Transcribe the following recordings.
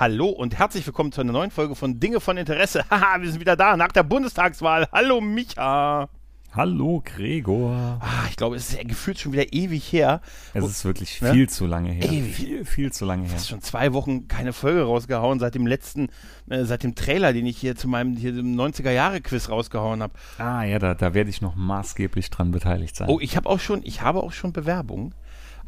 Hallo und herzlich willkommen zu einer neuen Folge von Dinge von Interesse. Haha, wir sind wieder da nach der Bundestagswahl. Hallo Micha. Hallo Gregor. Ah, ich glaube, es ist gefühlt schon wieder ewig her. Es ist wirklich ne? viel zu lange her. Ewig. Viel, viel zu lange her. Es ist schon zwei Wochen keine Folge rausgehauen seit dem letzten, äh, seit dem Trailer, den ich hier zu meinem hier 90er Jahre Quiz rausgehauen habe. Ah ja, da, da werde ich noch maßgeblich dran beteiligt sein. Oh, ich habe auch schon, ich habe auch schon Bewerbungen.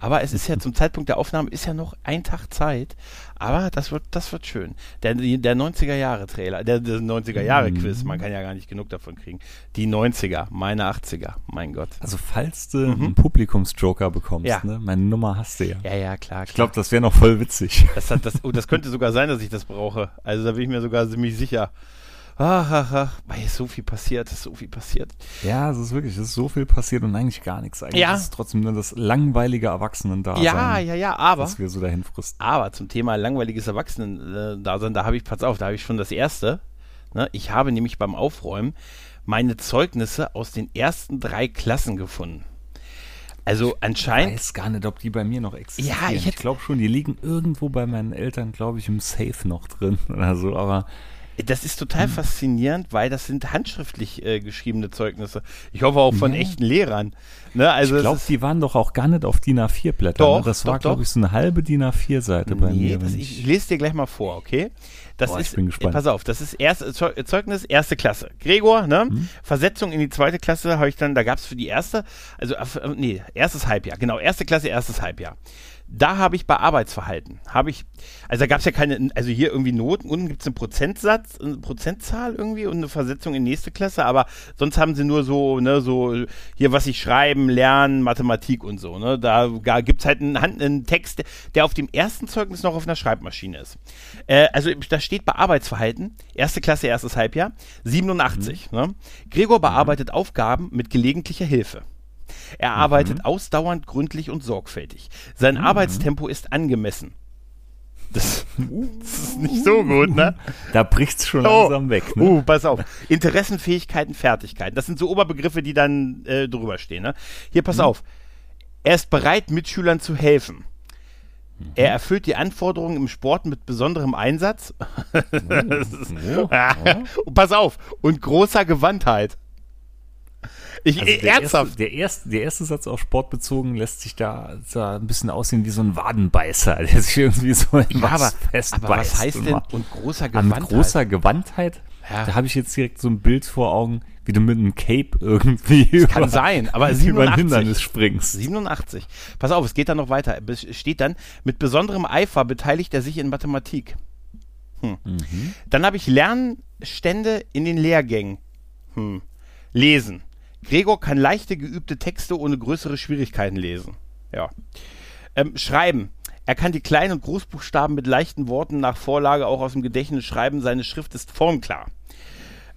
Aber es ist ja zum Zeitpunkt der Aufnahme ist ja noch ein Tag Zeit. Aber das wird, das wird schön. Der, der 90er Jahre Trailer, der, der 90er Jahre Quiz, man kann ja gar nicht genug davon kriegen. Die 90er, meine 80er, mein Gott. Also falls du mhm. einen Publikumsjoker bekommst, ja. ne? meine Nummer hast du ja. Ja, ja, klar. Ich glaube, das wäre noch voll witzig. Das, hat, das, oh, das könnte sogar sein, dass ich das brauche. Also da bin ich mir sogar ziemlich sicher. Ach, ach, ach, weil so viel passiert, ist so viel passiert. Ja, es ist wirklich, es ist so viel passiert und eigentlich gar nichts. Eigentlich ja. ist es trotzdem nur das langweilige Erwachsenen-Dasein. Ja, ja, ja, aber. Dass wir so dahin fristen. Aber zum Thema langweiliges Erwachsenen-Dasein, da habe ich, pass auf, da habe ich schon das erste. Ne? Ich habe nämlich beim Aufräumen meine Zeugnisse aus den ersten drei Klassen gefunden. Also anscheinend. Ich weiß gar nicht, ob die bei mir noch existieren. Ja, ich, ich glaube schon, die liegen irgendwo bei meinen Eltern, glaube ich, im Safe noch drin oder so, aber das ist total hm. faszinierend, weil das sind handschriftlich äh, geschriebene Zeugnisse. Ich hoffe auch von ja. echten Lehrern. Ne? Also ich glaube, die waren doch auch gar nicht auf DIN A4-Blättern. Ne? Doch, ne? Das doch, war, glaube ich, so eine halbe DIN A4-Seite bei nee, mir. Das, ich, ich lese dir gleich mal vor, okay? Das Boah, ist, ich bin gespannt. Pass auf, das ist erste, Zeugnis, erste Klasse. Gregor, ne? Hm? Versetzung in die zweite Klasse habe ich dann, da gab es für die erste, also, äh, nee, erstes Halbjahr, genau, erste Klasse, erstes Halbjahr da habe ich bei Arbeitsverhalten, habe ich, also da gab es ja keine, also hier irgendwie Noten, unten gibt es einen Prozentsatz, eine Prozentzahl irgendwie und eine Versetzung in nächste Klasse, aber sonst haben sie nur so, ne, so hier, was ich schreiben, lernen, Mathematik und so, ne, da, da gibt es halt einen, einen, Text, der auf dem ersten Zeugnis noch auf einer Schreibmaschine ist. Äh, also da steht bei Arbeitsverhalten, erste Klasse, erstes Halbjahr, 87, mhm. ne. Gregor bearbeitet mhm. Aufgaben mit gelegentlicher Hilfe. Er arbeitet mhm. ausdauernd, gründlich und sorgfältig. Sein mhm. Arbeitstempo ist angemessen. Das, das, ist nicht so gut, ne? Da bricht's schon oh. langsam weg. Ne? Uh, pass auf. Interessen, Fähigkeiten, Fertigkeiten. Das sind so Oberbegriffe, die dann äh, drüber stehen. Ne? Hier, pass mhm. auf. Er ist bereit, Mitschülern zu helfen. Mhm. Er erfüllt die Anforderungen im Sport mit besonderem Einsatz. Oh. oh. pass auf. Und großer Gewandtheit. Ich, also der ernsthaft. Erste, der, erste, der erste Satz auf Sport bezogen lässt sich da, da ein bisschen aussehen wie so ein Wadenbeißer, der sich irgendwie so in ja, was aber, festbeißt. Aber was heißt denn und großer Gewandtheit? An großer Gewandtheit? Ja. Da habe ich jetzt direkt so ein Bild vor Augen, wie du mit einem Cape irgendwie das kann sein, aber 87, über ein Hindernis springst. 87. Pass auf, es geht dann noch weiter. Es steht dann, mit besonderem Eifer beteiligt er sich in Mathematik. Hm. Mhm. Dann habe ich Lernstände in den Lehrgängen. Hm. Lesen. Gregor kann leichte, geübte Texte ohne größere Schwierigkeiten lesen. Ja. Ähm, schreiben. Er kann die Klein- und Großbuchstaben mit leichten Worten nach Vorlage auch aus dem Gedächtnis schreiben. Seine Schrift ist formklar.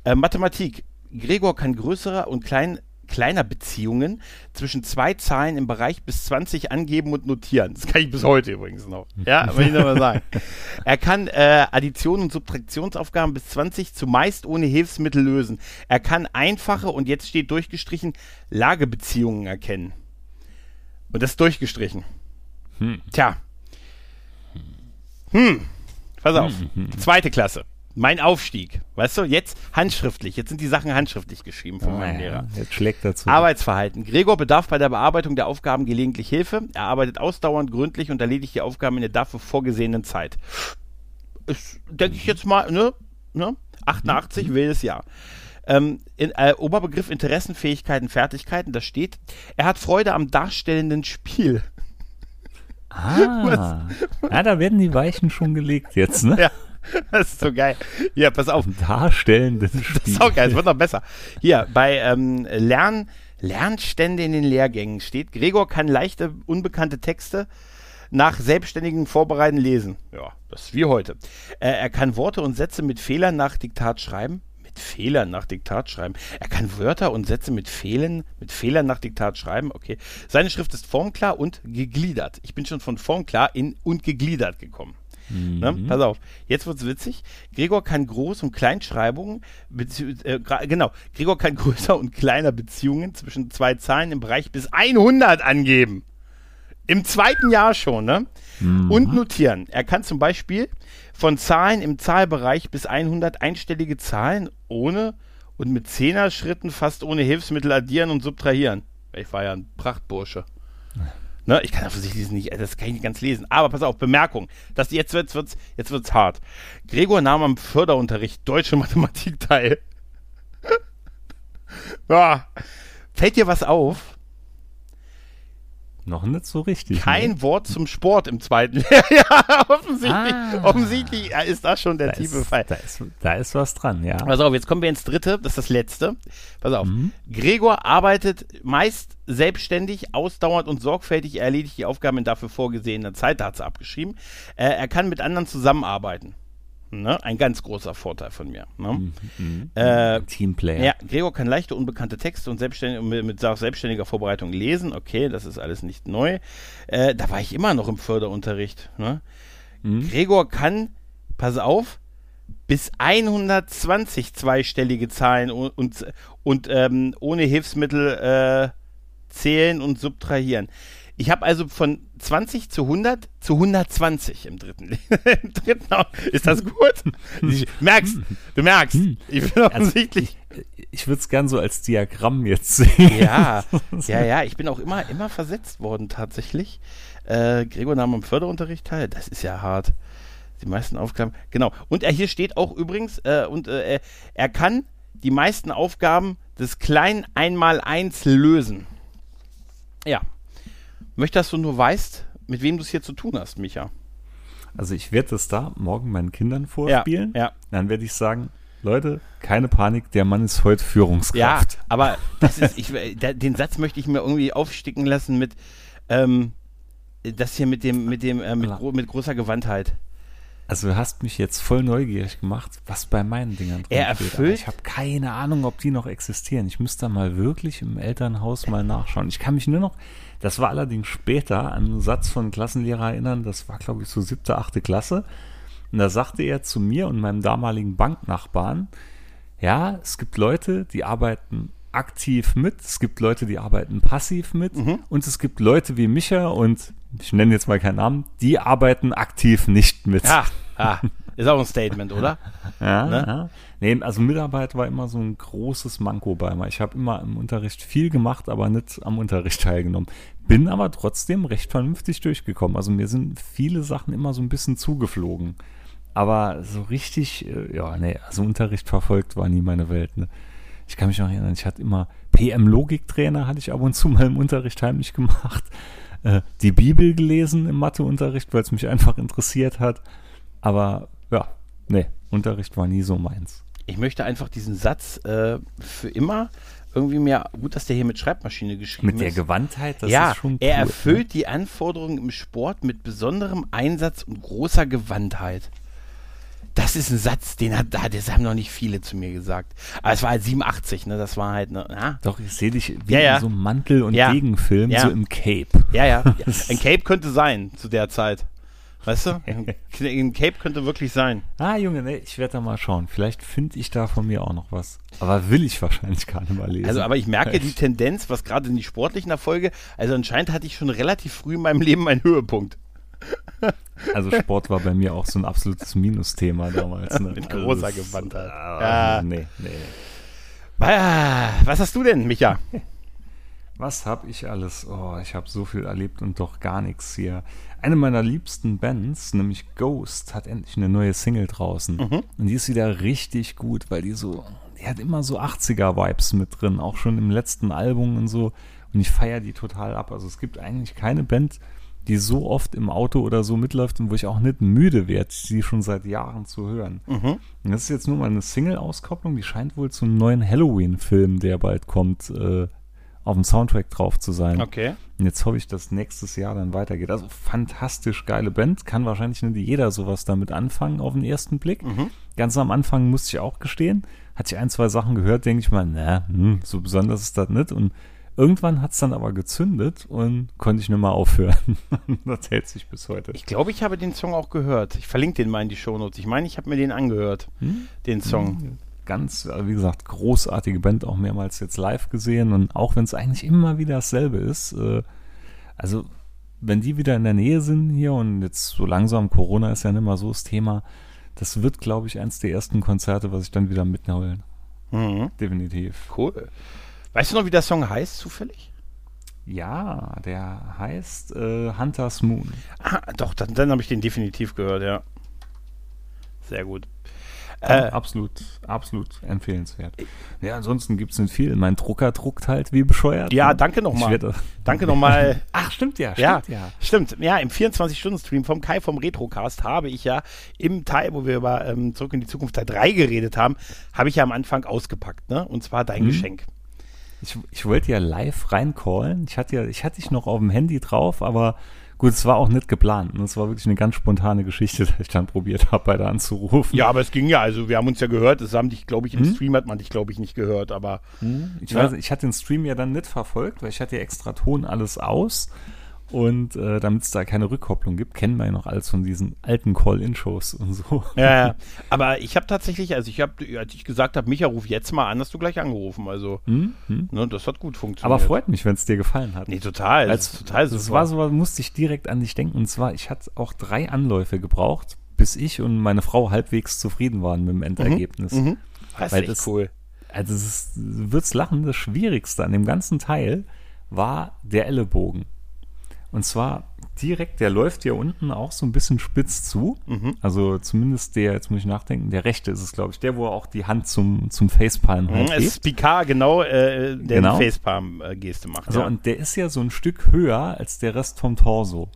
Äh, Mathematik. Gregor kann größere und klein, kleiner Beziehungen zwischen zwei Zahlen im Bereich bis 20 angeben und notieren. Das kann ich bis heute übrigens noch. Ja, will ich nochmal sagen. Er kann äh, Addition und Subtraktionsaufgaben bis 20 zumeist ohne Hilfsmittel lösen. Er kann einfache und jetzt steht durchgestrichen Lagebeziehungen erkennen. Und das ist durchgestrichen. Hm. Tja. Hm. Pass auf. Hm, hm, hm. Zweite Klasse mein Aufstieg. Weißt du, jetzt handschriftlich. Jetzt sind die Sachen handschriftlich geschrieben von oh, meinem ja, Lehrer. Jetzt schlägt dazu. Arbeitsverhalten. Gregor bedarf bei der Bearbeitung der Aufgaben gelegentlich Hilfe. Er arbeitet ausdauernd, gründlich und erledigt die Aufgaben in der dafür vorgesehenen Zeit. Denke ich jetzt mal, ne? ne? 88, mhm. wildes Jahr. Ähm, in, äh, Oberbegriff Interessen, Fähigkeiten, Fertigkeiten, da steht, er hat Freude am darstellenden Spiel. Ah, ja, da werden die Weichen schon gelegt jetzt, ne? Ja. Das ist so geil. Hier, pass auf. Darstellendes Spiel. Das ist auch geil, es wird noch besser. Hier, bei ähm, Lern, Lernstände in den Lehrgängen steht, Gregor kann leichte, unbekannte Texte nach selbstständigem Vorbereiten lesen. Ja, das ist wie heute. Äh, er kann Worte und Sätze mit Fehlern nach Diktat schreiben. Mit mit Fehlern nach Diktat schreiben. Er kann Wörter und Sätze mit Fehlern, mit Fehlern nach Diktat schreiben. Okay. Seine Schrift ist formklar und gegliedert. Ich bin schon von formklar in und gegliedert gekommen. Mhm. Ne? Pass auf, jetzt wird's witzig. Gregor kann Groß- und Kleinschreibungen, äh, genau, Gregor kann größer und kleiner Beziehungen zwischen zwei Zahlen im Bereich bis 100 angeben. Im zweiten Jahr schon, ne? Mhm. Und notieren. Er kann zum Beispiel von Zahlen im Zahlbereich bis 100 einstellige Zahlen ohne und mit Zehner-Schritten fast ohne Hilfsmittel addieren und subtrahieren. Ich war ja ein Prachtbursche. Ne, ich kann offensichtlich nicht, das kann ich nicht ganz lesen. Aber pass auf, Bemerkung. Das, jetzt wird's, wird's, jetzt wird's hart. Gregor nahm am Förderunterricht deutsche Mathematik teil. ja. Fällt dir was auf? Noch nicht so richtig. Kein ne? Wort zum Sport im zweiten ja, offensichtlich, ah, offensichtlich ist das schon der tiefe ist, Fall. Da ist, da ist was dran, ja. Pass auf, jetzt kommen wir ins dritte, das ist das letzte. Pass auf. Mhm. Gregor arbeitet meist selbstständig, ausdauernd und sorgfältig. Er erledigt die Aufgaben in dafür vorgesehener Zeit, da hat sie abgeschrieben. Äh, er kann mit anderen zusammenarbeiten. Ne? Ein ganz großer Vorteil von mir. Ne? Mhm, mhm. äh, Teamplayer. Ja, Gregor kann leichte, unbekannte Texte und selbstständig, mit, mit selbstständiger Vorbereitung lesen. Okay, das ist alles nicht neu. Äh, da war ich immer noch im Förderunterricht. Ne? Mhm. Gregor kann, pass auf, bis 120 zweistellige Zahlen und, und, und ähm, ohne Hilfsmittel äh, zählen und subtrahieren. Ich habe also von 20 zu 100 zu 120 im dritten. Im dritten ist das gut? Du merkst, du merkst. Ich bin also offensichtlich. Also ich, ich würde es gern so als Diagramm jetzt sehen. Ja, ja, ja. Ich bin auch immer, immer versetzt worden tatsächlich. Äh, Gregor nahm am Förderunterricht teil. Das ist ja hart. Die meisten Aufgaben. Genau. Und er hier steht auch übrigens, äh, und äh, er kann die meisten Aufgaben des kleinen Einmaleins lösen. Ja, möchte, dass du nur weißt, mit wem du es hier zu tun hast, Micha. Also ich werde das da morgen meinen Kindern vorspielen. Ja, ja. Dann werde ich sagen, Leute, keine Panik, der Mann ist heute Führungskraft. Ja, aber das ist, ich, den Satz möchte ich mir irgendwie aufsticken lassen mit, ähm, das hier mit dem, mit dem, äh, mit, gro mit großer Gewandtheit. Also du hast mich jetzt voll neugierig gemacht, was bei meinen Dingern drin er erfüllt, Ich habe keine Ahnung, ob die noch existieren. Ich müsste da mal wirklich im Elternhaus mal nachschauen. Ich kann mich nur noch, das war allerdings später, an einen Satz von Klassenlehrer erinnern, das war glaube ich so siebte, achte Klasse. Und da sagte er zu mir und meinem damaligen Banknachbarn, ja, es gibt Leute, die arbeiten aktiv mit, es gibt Leute, die arbeiten passiv mit mhm. und es gibt Leute wie Micha und ich nenne jetzt mal keinen Namen, die arbeiten aktiv nicht mit. Ja, ah, ist auch ein Statement, oder? ja, ne? ja. Nee, also Mitarbeit war immer so ein großes Manko bei mir. Ich habe immer im Unterricht viel gemacht, aber nicht am Unterricht teilgenommen. Bin aber trotzdem recht vernünftig durchgekommen. Also mir sind viele Sachen immer so ein bisschen zugeflogen. Aber so richtig, äh, ja, nee, also Unterricht verfolgt war nie meine Welt. Ne? Ich kann mich noch erinnern, ich hatte immer PM-Logiktrainer, hatte ich ab und zu mal im Unterricht heimlich gemacht. Äh, die Bibel gelesen im Matheunterricht, weil es mich einfach interessiert hat. Aber ja, nee, Unterricht war nie so meins. Ich möchte einfach diesen Satz äh, für immer irgendwie mehr, gut, dass der hier mit Schreibmaschine geschrieben ist. Mit der Gewandtheit, das ja, ist schon cool. Er erfüllt ne? die Anforderungen im Sport mit besonderem Einsatz und großer Gewandtheit. Das ist ein Satz, den hat, das haben noch nicht viele zu mir gesagt. Aber es war halt 87, ne? Das war halt, ne? Ja. Doch, ich sehe dich wie ja, ja. in so einem Mantel- und ja. Gegenfilm, so im Cape. Ja, ja. Ein Cape könnte sein zu der Zeit. Weißt du? Ein Cape könnte wirklich sein. Ah, Junge, ne, ich werde da mal schauen. Vielleicht finde ich da von mir auch noch was. Aber will ich wahrscheinlich gar nicht mal lesen. Also, aber ich merke die Tendenz, was gerade in die sportlichen Erfolge, also anscheinend hatte ich schon relativ früh in meinem Leben einen Höhepunkt. Also Sport war bei mir auch so ein absolutes Minusthema damals. Ne? Mit also großer Gewandtheit. Äh, ja. Nee, nee. Was hast du denn, Micha? Was habe ich alles? Oh, ich habe so viel erlebt und doch gar nichts hier. Eine meiner liebsten Bands, nämlich Ghost, hat endlich eine neue Single draußen. Mhm. Und die ist wieder richtig gut, weil die so, die hat immer so 80er-Vibes mit drin, auch schon im letzten Album und so. Und ich feiere die total ab. Also es gibt eigentlich keine Band, die so oft im Auto oder so mitläuft und wo ich auch nicht müde werde, sie schon seit Jahren zu hören. Mhm. Und das ist jetzt nur mal eine Single-Auskopplung, die scheint wohl zum neuen Halloween-Film, der bald kommt, äh, auf dem Soundtrack drauf zu sein. Okay. Und jetzt hoffe ich, dass nächstes Jahr dann weitergeht. Also fantastisch geile Band. Kann wahrscheinlich nicht jeder sowas damit anfangen auf den ersten Blick. Mhm. Ganz am Anfang musste ich auch gestehen, hatte ich ein, zwei Sachen gehört, denke ich mal, na, hm, so besonders ist das nicht. Und irgendwann hat es dann aber gezündet und konnte ich nicht mehr aufhören. das hält sich bis heute. Ich glaube, ich habe den Song auch gehört. Ich verlinke den mal in die Shownotes. Ich meine, ich habe mir den angehört, Hm? den Song. Ganz, äh, wie gesagt, großartige Band, auch mehrmals jetzt live gesehen. Und auch wenn es eigentlich immer wieder dasselbe ist, äh, also wenn die wieder in der Nähe sind hier und jetzt so langsam, Corona ist ja nicht mehr so das Thema, das wird, glaube ich, eins der ersten Konzerte, was ich dann wieder mitholen. Mhm. Definitiv. Cool. Weißt du noch, wie der Song heißt, zufällig? Ja, der heißt äh, Hunter's Moon. Ah, doch, dann, dann habe ich den definitiv gehört, ja. Sehr gut. Äh, absolut, absolut empfehlenswert. Ja, ansonsten gibt es nicht viel. Mein Drucker druckt halt wie bescheuert. ja, ne? danke nochmal. Danke nochmal. Ach, stimmt ja, Ja, stimmt ja. stimmt. Ja, im 24-Stunden-Stream vom Kai vom Retrocast habe ich ja im Teil, wo wir über ähm, Zurück in die Zukunft Teil 3 geredet haben, habe ich ja am Anfang ausgepackt, ne? Und zwar dein Mhm. Geschenk. Ich, ich wollte ja live reincallen. Ich hatte ja, ich hatte dich noch auf dem Handy drauf, aber gut, es war auch nicht geplant. Und es war wirklich eine ganz spontane Geschichte, dass ich dann probiert habe, bei der anzurufen. Ja, aber es ging ja, also wir haben uns ja gehört, das haben dich, glaube ich, im Mhm. Stream hat man dich, glaube ich, nicht gehört, aber Ich, Ja. weiß, ich hatte den Stream ja dann nicht verfolgt, weil ich hatte ja extra Ton alles aus. Und äh, damit es da keine Rückkopplung gibt, kennen wir ja noch alles von diesen alten Call-In-Shows und so. Ja, ja. aber ich habe tatsächlich, also ich habe, als ich gesagt habe, Micha, ruf jetzt mal an, hast du gleich angerufen. Also, Hm? Hm? ne, das hat gut funktioniert. Aber freut mich, wenn es dir gefallen hat. Nee, total. Als, das total das super. war so, musste ich direkt an dich denken. Und zwar, ich hatte auch drei Anläufe gebraucht, bis ich und meine Frau halbwegs zufrieden waren mit dem Endergebnis. Mhm. Das ist Weil das- cool. Also es ist, du wirst lachen, das Schwierigste an dem ganzen Teil war der Ellenbogen. Und zwar direkt, der läuft hier unten auch so ein bisschen spitz zu. Mhm. Also zumindest der, jetzt muss ich nachdenken, der rechte ist es, glaube ich, der, wo er auch die Hand zum, zum Facepalm Mhm, halt es hebt. ist Picard, genau, äh, der Genau. die Facepalm-Geste macht. Also, ja. und der ist ja so ein Stück höher als der Rest vom Torso.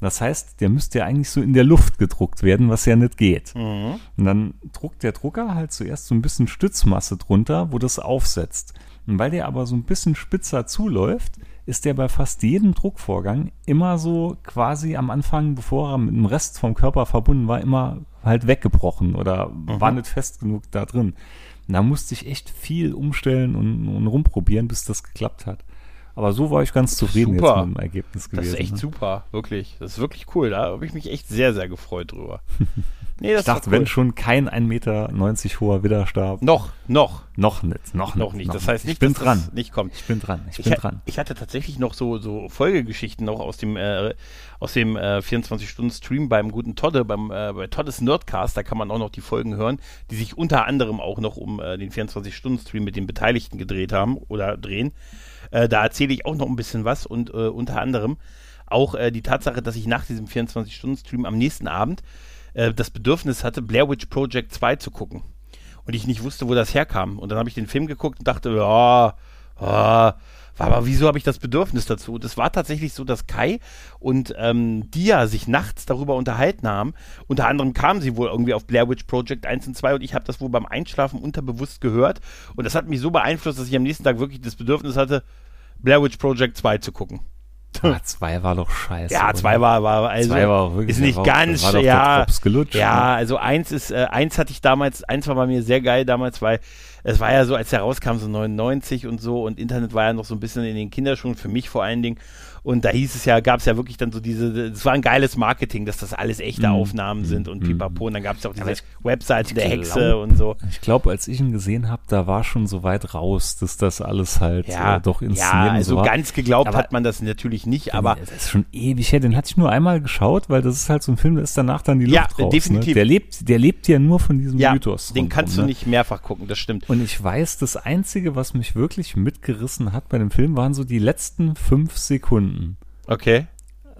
Das heißt, der müsste ja eigentlich so in der Luft gedruckt werden, was ja nicht geht. Mhm. Und dann druckt der Drucker halt zuerst so ein bisschen Stützmasse drunter, wo das aufsetzt. Und weil der aber so ein bisschen spitzer zuläuft, ist der bei fast jedem Druckvorgang immer so quasi am Anfang, bevor er mit dem Rest vom Körper verbunden war, immer halt weggebrochen oder war nicht fest genug da drin. Und da musste ich echt viel umstellen und, und rumprobieren, bis das geklappt hat. Aber so war ich ganz zufrieden Super. jetzt mit dem Ergebnis gewesen. Das ist echt ne? super, wirklich. Das ist wirklich cool. Da habe ich mich echt sehr, sehr gefreut drüber. Nee, das Ich dachte, cool. wenn schon kein 1,90 Meter hoher Widderstab. Noch, noch, Noch nicht, noch, noch nicht. Das nicht. heißt nicht, ich bin dass dran. das nicht kommt. Ich bin dran, ich Ich, bin dran. ich hatte tatsächlich noch so, so Folgegeschichten noch aus dem, äh, aus dem äh, 24-Stunden-Stream beim guten Todde, beim, äh, bei Toddes Nerdcast, da kann man auch noch die Folgen hören, die sich unter anderem auch noch um äh, den 24-Stunden-Stream mit den Beteiligten gedreht haben oder drehen. Äh, da erzähle ich auch noch ein bisschen was und äh, unter anderem auch die Tatsache, dass ich nach diesem 24-Stunden-Stream am nächsten Abend äh, das Bedürfnis hatte, Blair Witch Project 2 zu gucken. Und ich nicht wusste, wo das herkam. Und dann habe ich den Film geguckt und dachte, ja, ah, aber wieso habe ich das Bedürfnis dazu? Und es war tatsächlich so, dass Kai und ähm, Dia sich nachts darüber unterhalten haben. Unter anderem kamen sie wohl irgendwie auf Blair Witch Project 1 und 2 und ich habe das wohl beim Einschlafen unterbewusst gehört. Und das hat mich so beeinflusst, dass ich am nächsten Tag wirklich das Bedürfnis hatte, Blair Witch Project 2 zu gucken. Ah, zwei war doch scheiße. Ja, oder? zwei war, war also Zwei war auch wirklich. ist nicht war, ganz, war doch ja, der gelutscht, ja, ne? also eins ist, äh, eins hatte ich damals, eins war bei mir sehr geil damals, weil es war ja so, als er rauskam, so 99 und so und Internet war ja noch so ein bisschen in den Kinderschuhen, für mich vor allen Dingen. Und da hieß es ja, gab es ja wirklich dann so diese, es war ein geiles Marketing, dass das alles echte Mm, Aufnahmen sind und mm, pipapo. Und dann gab es ja auch diese ich- Webseite der glaub- Hexe und so. Ich glaube, als ich ihn gesehen habe, da war schon so weit raus, dass das alles halt Ja, äh, doch inszeniert ja, also so ganz geglaubt Aber- hat man das natürlich nicht, aber das ist schon ewig her. Den hatte ich nur einmal geschaut, weil das ist halt so ein Film, da ist danach dann die Luft Ja, raus. definitiv. Ne? Der lebt, der lebt ja nur von diesem ja, Mythos. den kannst du ne? nicht mehrfach gucken, das stimmt. Und ich weiß, das Einzige, was mich wirklich mitgerissen hat bei dem Film, waren so die letzten fünf Sekunden. Okay.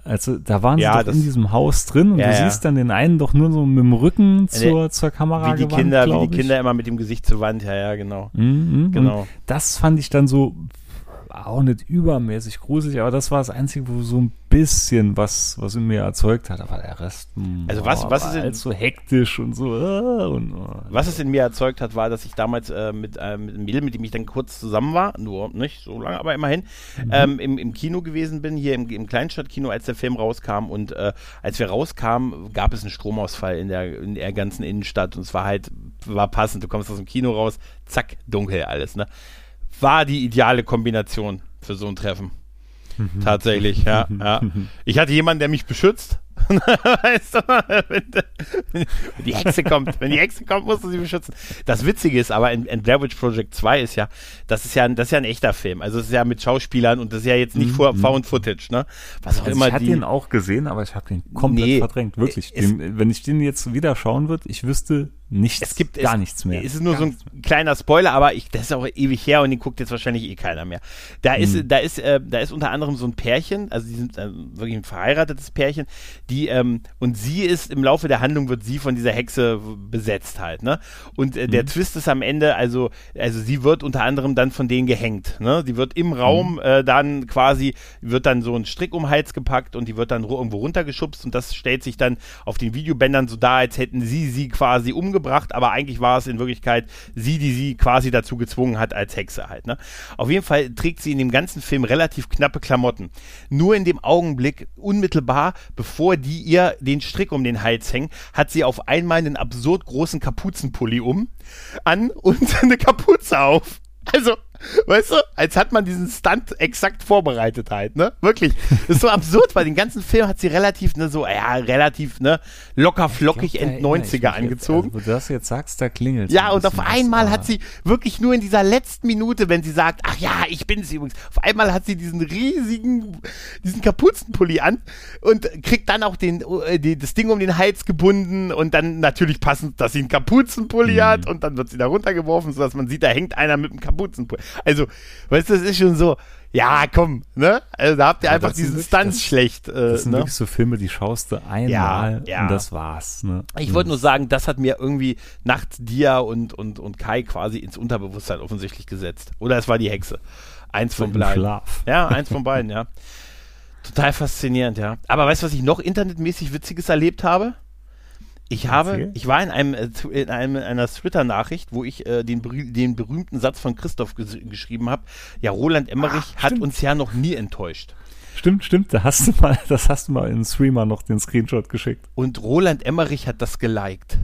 Also da waren Ja, sie doch in diesem Haus drin und Ja, du siehst dann den einen doch nur so mit dem Rücken zur, zur Kamera Wie die gewandt, Kinder, wie die. Kinder immer mit dem Gesicht zur Wand, ja, ja, genau. Mhm, Genau. Und das fand ich dann so auch nicht übermäßig gruselig, aber das war das Einzige, wo so ein bisschen was, was in mir erzeugt hat, aber der Rest, mh, Also was- boah, was war ist in- halt so hektisch und so. äh, und, äh, Was es in mir erzeugt hat, war, dass ich damals äh, mit, äh, mit einem Mädel, mit dem ich dann kurz zusammen war, nur nicht so lange, aber immerhin, ähm, im, im Kino gewesen bin, hier im, im Kleinstadtkino, als der Film rauskam. Und äh, als wir rauskamen, gab es einen Stromausfall in der, in der ganzen Innenstadt. Und es war halt, war passend. Du kommst aus dem Kino raus, zack, dunkel alles. Ne? War die ideale Kombination für so ein Treffen. Tatsächlich, ja, ja. Ich hatte jemanden, der mich beschützt. weißt du, wenn, wenn die Hexe kommt, wenn die Hexe kommt, musst du sie beschützen. Das Witzige ist aber, in, in Blair Witch Project 2 ist ja, das ist ja, ein- das ist ja ein echter Film. Also es ist ja mit Schauspielern und das ist ja jetzt nicht vor Found Footage, ne? Was auch Also immer ich hatte den auch gesehen, aber ich habe den komplett Nee. verdrängt. Wirklich. Es- Den, wenn ich den jetzt wieder schauen würde, ich wüsste nichts, es gibt gar es, nichts mehr. Es ist nur Gar so ein kleiner Spoiler, aber ich, das ist auch ewig her und den guckt jetzt wahrscheinlich eh keiner mehr. Da ist, Hm. da ist, äh, da ist unter anderem so ein Pärchen, also die sind äh, wirklich ein verheiratetes Pärchen, die ähm, und sie ist im Laufe der Handlung wird sie von dieser Hexe besetzt halt, ne? Und äh, der Hm. Twist ist am Ende, also also sie wird unter anderem dann von denen gehängt, ne? Die wird im Raum Hm. äh, dann quasi wird dann so ein Strick um den Hals gepackt und die wird dann irgendwo runtergeschubst und das stellt sich dann auf den Videobändern so dar, als hätten sie sie quasi umgebracht, aber eigentlich war es in Wirklichkeit sie, die sie quasi dazu gezwungen hat als Hexe halt. Ne? Auf jeden Fall trägt sie in dem ganzen Film relativ knappe Klamotten. Nur in dem Augenblick, unmittelbar, bevor die ihr den Strick um den Hals hängen, hat sie auf einmal einen absurd großen Kapuzenpulli um an und eine Kapuze auf. Also, weißt du, als hat man diesen Stunt exakt vorbereitet halt, ne? Wirklich. Das ist so absurd, weil den ganzen Film hat sie relativ, ne, so, ja, relativ, ne, locker flockig glaub, End erinnere ich 90er mich jetzt. angezogen. Also, wo du das jetzt sagst, da klingelt Ja, und auf einmal hat sie wirklich nur in dieser letzten Minute, wenn sie sagt, ach ja, ich bin sie übrigens, auf einmal hat sie diesen riesigen, diesen Kapuzenpulli an und kriegt dann auch den, äh, die, das Ding um den Hals gebunden und dann natürlich passend, dass sie einen Kapuzenpulli hat und dann wird sie da runtergeworfen, sodass man sieht, da hängt einer mit einem Kapuzenpulli. Also, weißt du, das ist schon so, ja, komm, ne? Also da habt ihr Ja, einfach diesen Stunts schlecht. Äh, Das sind ne? wirklich so Filme, die schaust du einmal ja. und das war's. Ne? Ich wollte nur sagen, das hat mir irgendwie nachts Dia und, und, und Kai quasi ins Unterbewusstsein offensichtlich gesetzt. Oder es war die Hexe. Eins von beiden. Schlaf. Ja, eins von beiden, ja. Total faszinierend, ja. Aber weißt du, was ich noch internetmäßig Witziges erlebt habe? Ich habe, Erzähl. ich war in einem, äh, in einem einer Twitter-Nachricht, wo ich äh, den, den berühmten Satz von Christoph ges geschrieben habe. Ja, Roland Emmerich Ah, hat uns ja noch nie enttäuscht. Stimmt, stimmt. Da hast du mal, das hast du mal in Streamer noch den Screenshot geschickt. Und Roland Emmerich hat das geliked.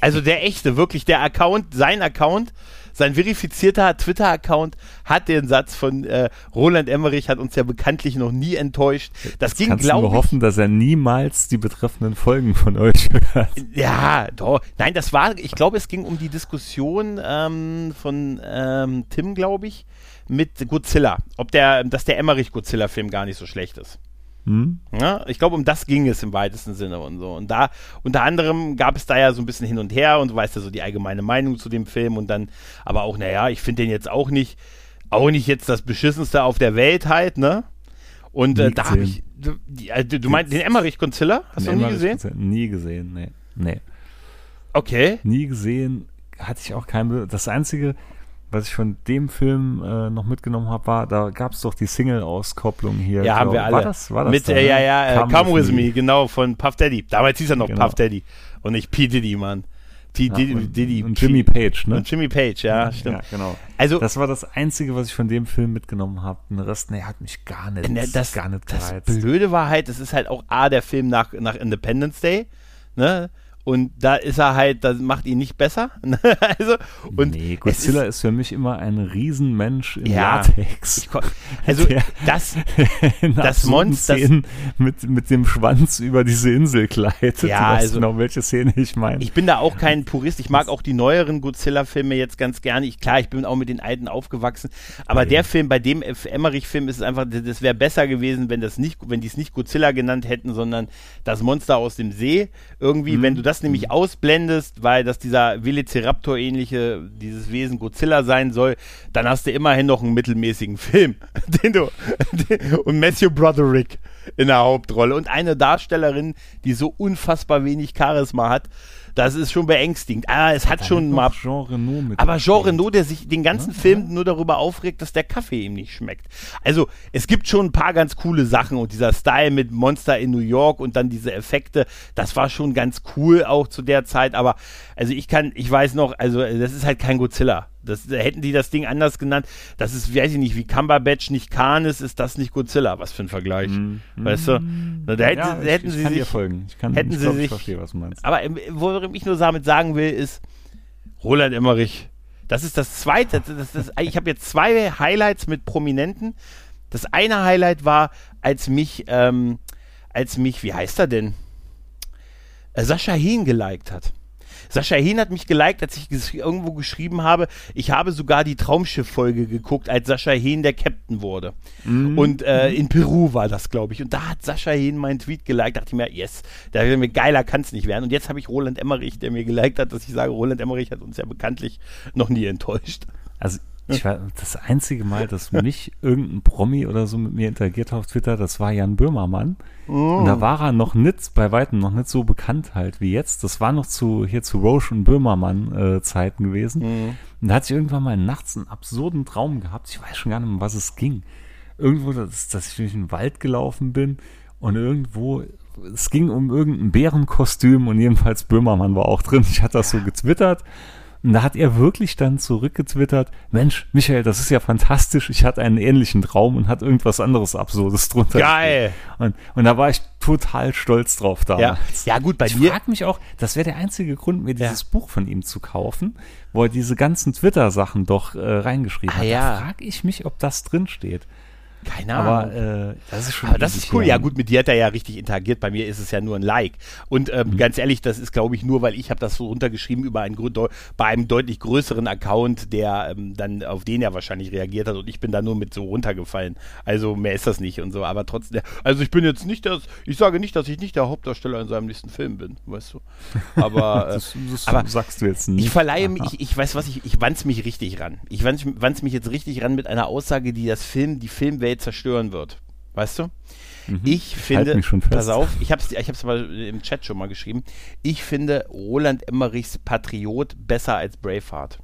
Also der echte, wirklich der Account, sein Account, sein verifizierter Twitter-Account hat den Satz von äh, Roland Emmerich hat uns ja bekanntlich noch nie enttäuscht. Das ging, du nur glaube ich, hoffen, dass er niemals die betreffenden Folgen von euch hört. ja, doch. Nein, das war, ich glaube, es ging um die Diskussion ähm, von ähm, Tim, glaube ich, mit Godzilla. Ob der, dass der Emmerich-Godzilla-Film gar nicht so schlecht ist. Hm? Ja, ich glaube, um das ging es im weitesten Sinne und so. Und da, unter anderem gab es da ja so ein bisschen hin und her und du weißt ja so die allgemeine Meinung zu dem Film und dann, aber auch, naja, ich finde den jetzt auch nicht, auch nicht jetzt das beschissenste auf der Welt halt, ne? Und äh, da habe ich, du, äh, du, du meinst den Emmerich Godzilla? Hast du Nee, noch nie gesehen? Nie gesehen, nee. Nee. Okay. Nie gesehen, hatte ich auch kein Das Einzige, was ich von dem Film äh, noch mitgenommen habe, war, da gab es doch die Single-Auskopplung hier. Ja, haben wir alle. War das, war das Mit, da, äh, ne? ja, ja, äh, Come Come, With Me, genau, von Puff Daddy. Damals hieß er noch Genau. Puff Daddy und nicht P. Diddy, Mann. P. Ja, Diddy, und, Diddy. und Jimmy Page, ne? Und Jimmy Page, ja, stimmt. Ja, genau. Also, Das war das Einzige, was ich von dem Film mitgenommen habe. Den Rest, nee, hat mich gar nicht, Ne, das, gar nicht das gereizt. Blöde war halt, es ist halt auch A, der Film nach, nach Independence Day, ne? Und da ist er halt, das macht ihn nicht besser. ne? also, und nee, Godzilla ist, ist, für mich immer ein Riesenmensch in Ja, Latex. also, Der- das, das Monster- mit, mit dem Schwanz über diese Insel gleitet. Ja, also- genau, welche Szene ich meine. ich bin da auch kein Purist. Ich mag auch die neueren Godzilla-Filme jetzt ganz gerne. Ich, klar, ich bin auch mit den alten aufgewachsen. Aber der Film, bei dem Emmerich-Film ist es einfach, das das wäre besser gewesen, wenn das nicht, wenn die es nicht Godzilla genannt hätten, sondern das Monster aus dem See. Irgendwie, Mhm. wenn du das nämlich ausblendest, weil das dieser Velociraptor-ähnliche, dieses Wesen Godzilla sein soll, dann hast du immerhin noch einen mittelmäßigen Film, den du, den, und Matthew Broderick in der Hauptrolle. Und eine Darstellerin, die so unfassbar wenig Charisma hat, Das ist schon beängstigend. Ah, es hat schon mal. Jean Reno mit. Aber Jean. Reno, der sich den ganzen Film nur darüber aufregt, dass der Kaffee ihm nicht schmeckt. Also, es gibt schon ein paar ganz coole Sachen und dieser Style mit Monster in New York und dann diese Effekte, das war schon ganz cool auch zu der Zeit, aber also ich kann, ich weiß noch, also das ist halt kein Godzilla. Das, hätten die das Ding anders genannt, das ist, weiß ich nicht, wie Cumberbatch nicht Khan ist, ist das nicht Godzilla. Was für ein Vergleich. Weißt du? Da hätten, ja, hätten ich, sie ich kann dir sich, folgen. Ich kann hätten ich sie glaub, sich- ich verstehe, was du meinst. aber ähm, worum ich nur damit sagen will, ist Roland Emmerich. Das ist das zweite. Das, das, ich habe jetzt zwei Highlights mit Prominenten. Das eine Highlight war, als mich, ähm, als mich, wie heißt er denn? Äh, Sascha Hehn geliked hat. Sascha Hehn hat mich geliked, als ich ges irgendwo geschrieben habe, ich habe sogar die Traumschiff-Folge geguckt, als Sascha Hehn der Captain wurde. Und äh, in Peru war das, glaube ich. Und da hat Sascha Hehn meinen Tweet geliked, dachte ich mir, yes, da mir geiler kann es nicht werden. Und jetzt habe ich Roland Emmerich, der mir geliked hat, dass ich sage, Roland Emmerich hat uns ja bekanntlich noch nie enttäuscht. Also ich war das einzige Mal, dass mich irgendein Promi oder so mit mir interagiert hat auf Twitter, das war Jan Böhmermann. Und da war er noch nicht, bei weitem noch nicht so bekannt halt wie jetzt. Das war noch zu hier zu Roche und Böhmermann äh, Zeiten gewesen. Und da hatte ich irgendwann mal nachts einen absurden Traum gehabt. Ich weiß schon gar nicht, um was es ging. Irgendwo, dass, dass ich durch den Wald gelaufen bin und irgendwo es ging um irgendein Bärenkostüm und jedenfalls Böhmermann war auch drin. Ich hatte das so getwittert. Und da hat er wirklich dann zurückgetwittert, Mensch, Michael, das ist ja fantastisch, ich hatte einen ähnlichen Traum und hat irgendwas anderes Absurdes drunter. Geil. Und, und da war ich total stolz drauf Ja, damals. ja gut, bei ich dir. frage mich auch, das wäre der einzige Grund, mir dieses Ja. Buch von ihm zu kaufen, wo er diese ganzen Twitter-Sachen doch äh, reingeschrieben Ah, hat. ja. Da frage ich mich, ob das drin steht. Keine Ahnung. Aber äh, das ist schon. Aber das ist cool. Ja gut, mit dir hat er ja richtig interagiert. Bei mir ist es ja nur ein Like. Und ähm, ganz ehrlich, das ist, glaube ich, nur, weil ich habe das so runtergeschrieben über einen bei einem deutlich größeren Account, der ähm, dann auf den er wahrscheinlich reagiert hat. Und ich bin da nur mit so runtergefallen. Also mehr ist das nicht und so. Aber trotzdem, also ich bin jetzt nicht das, ich sage nicht, dass ich nicht der Hauptdarsteller in seinem nächsten Film bin, weißt du. Aber äh, Das, das aber sagst du jetzt nicht. ich verleihe mich, ich, ich weiß was, ich, ich wanz mich richtig ran. Ich wanz, wanz mich jetzt richtig ran mit einer Aussage, die das Film, die Filmwelt zerstören wird. Weißt du? Ich finde, halt mich schon fest. pass auf, ich habe es ich hab's mal im Chat schon mal geschrieben, ich finde Roland Emmerichs Patriot besser als Braveheart.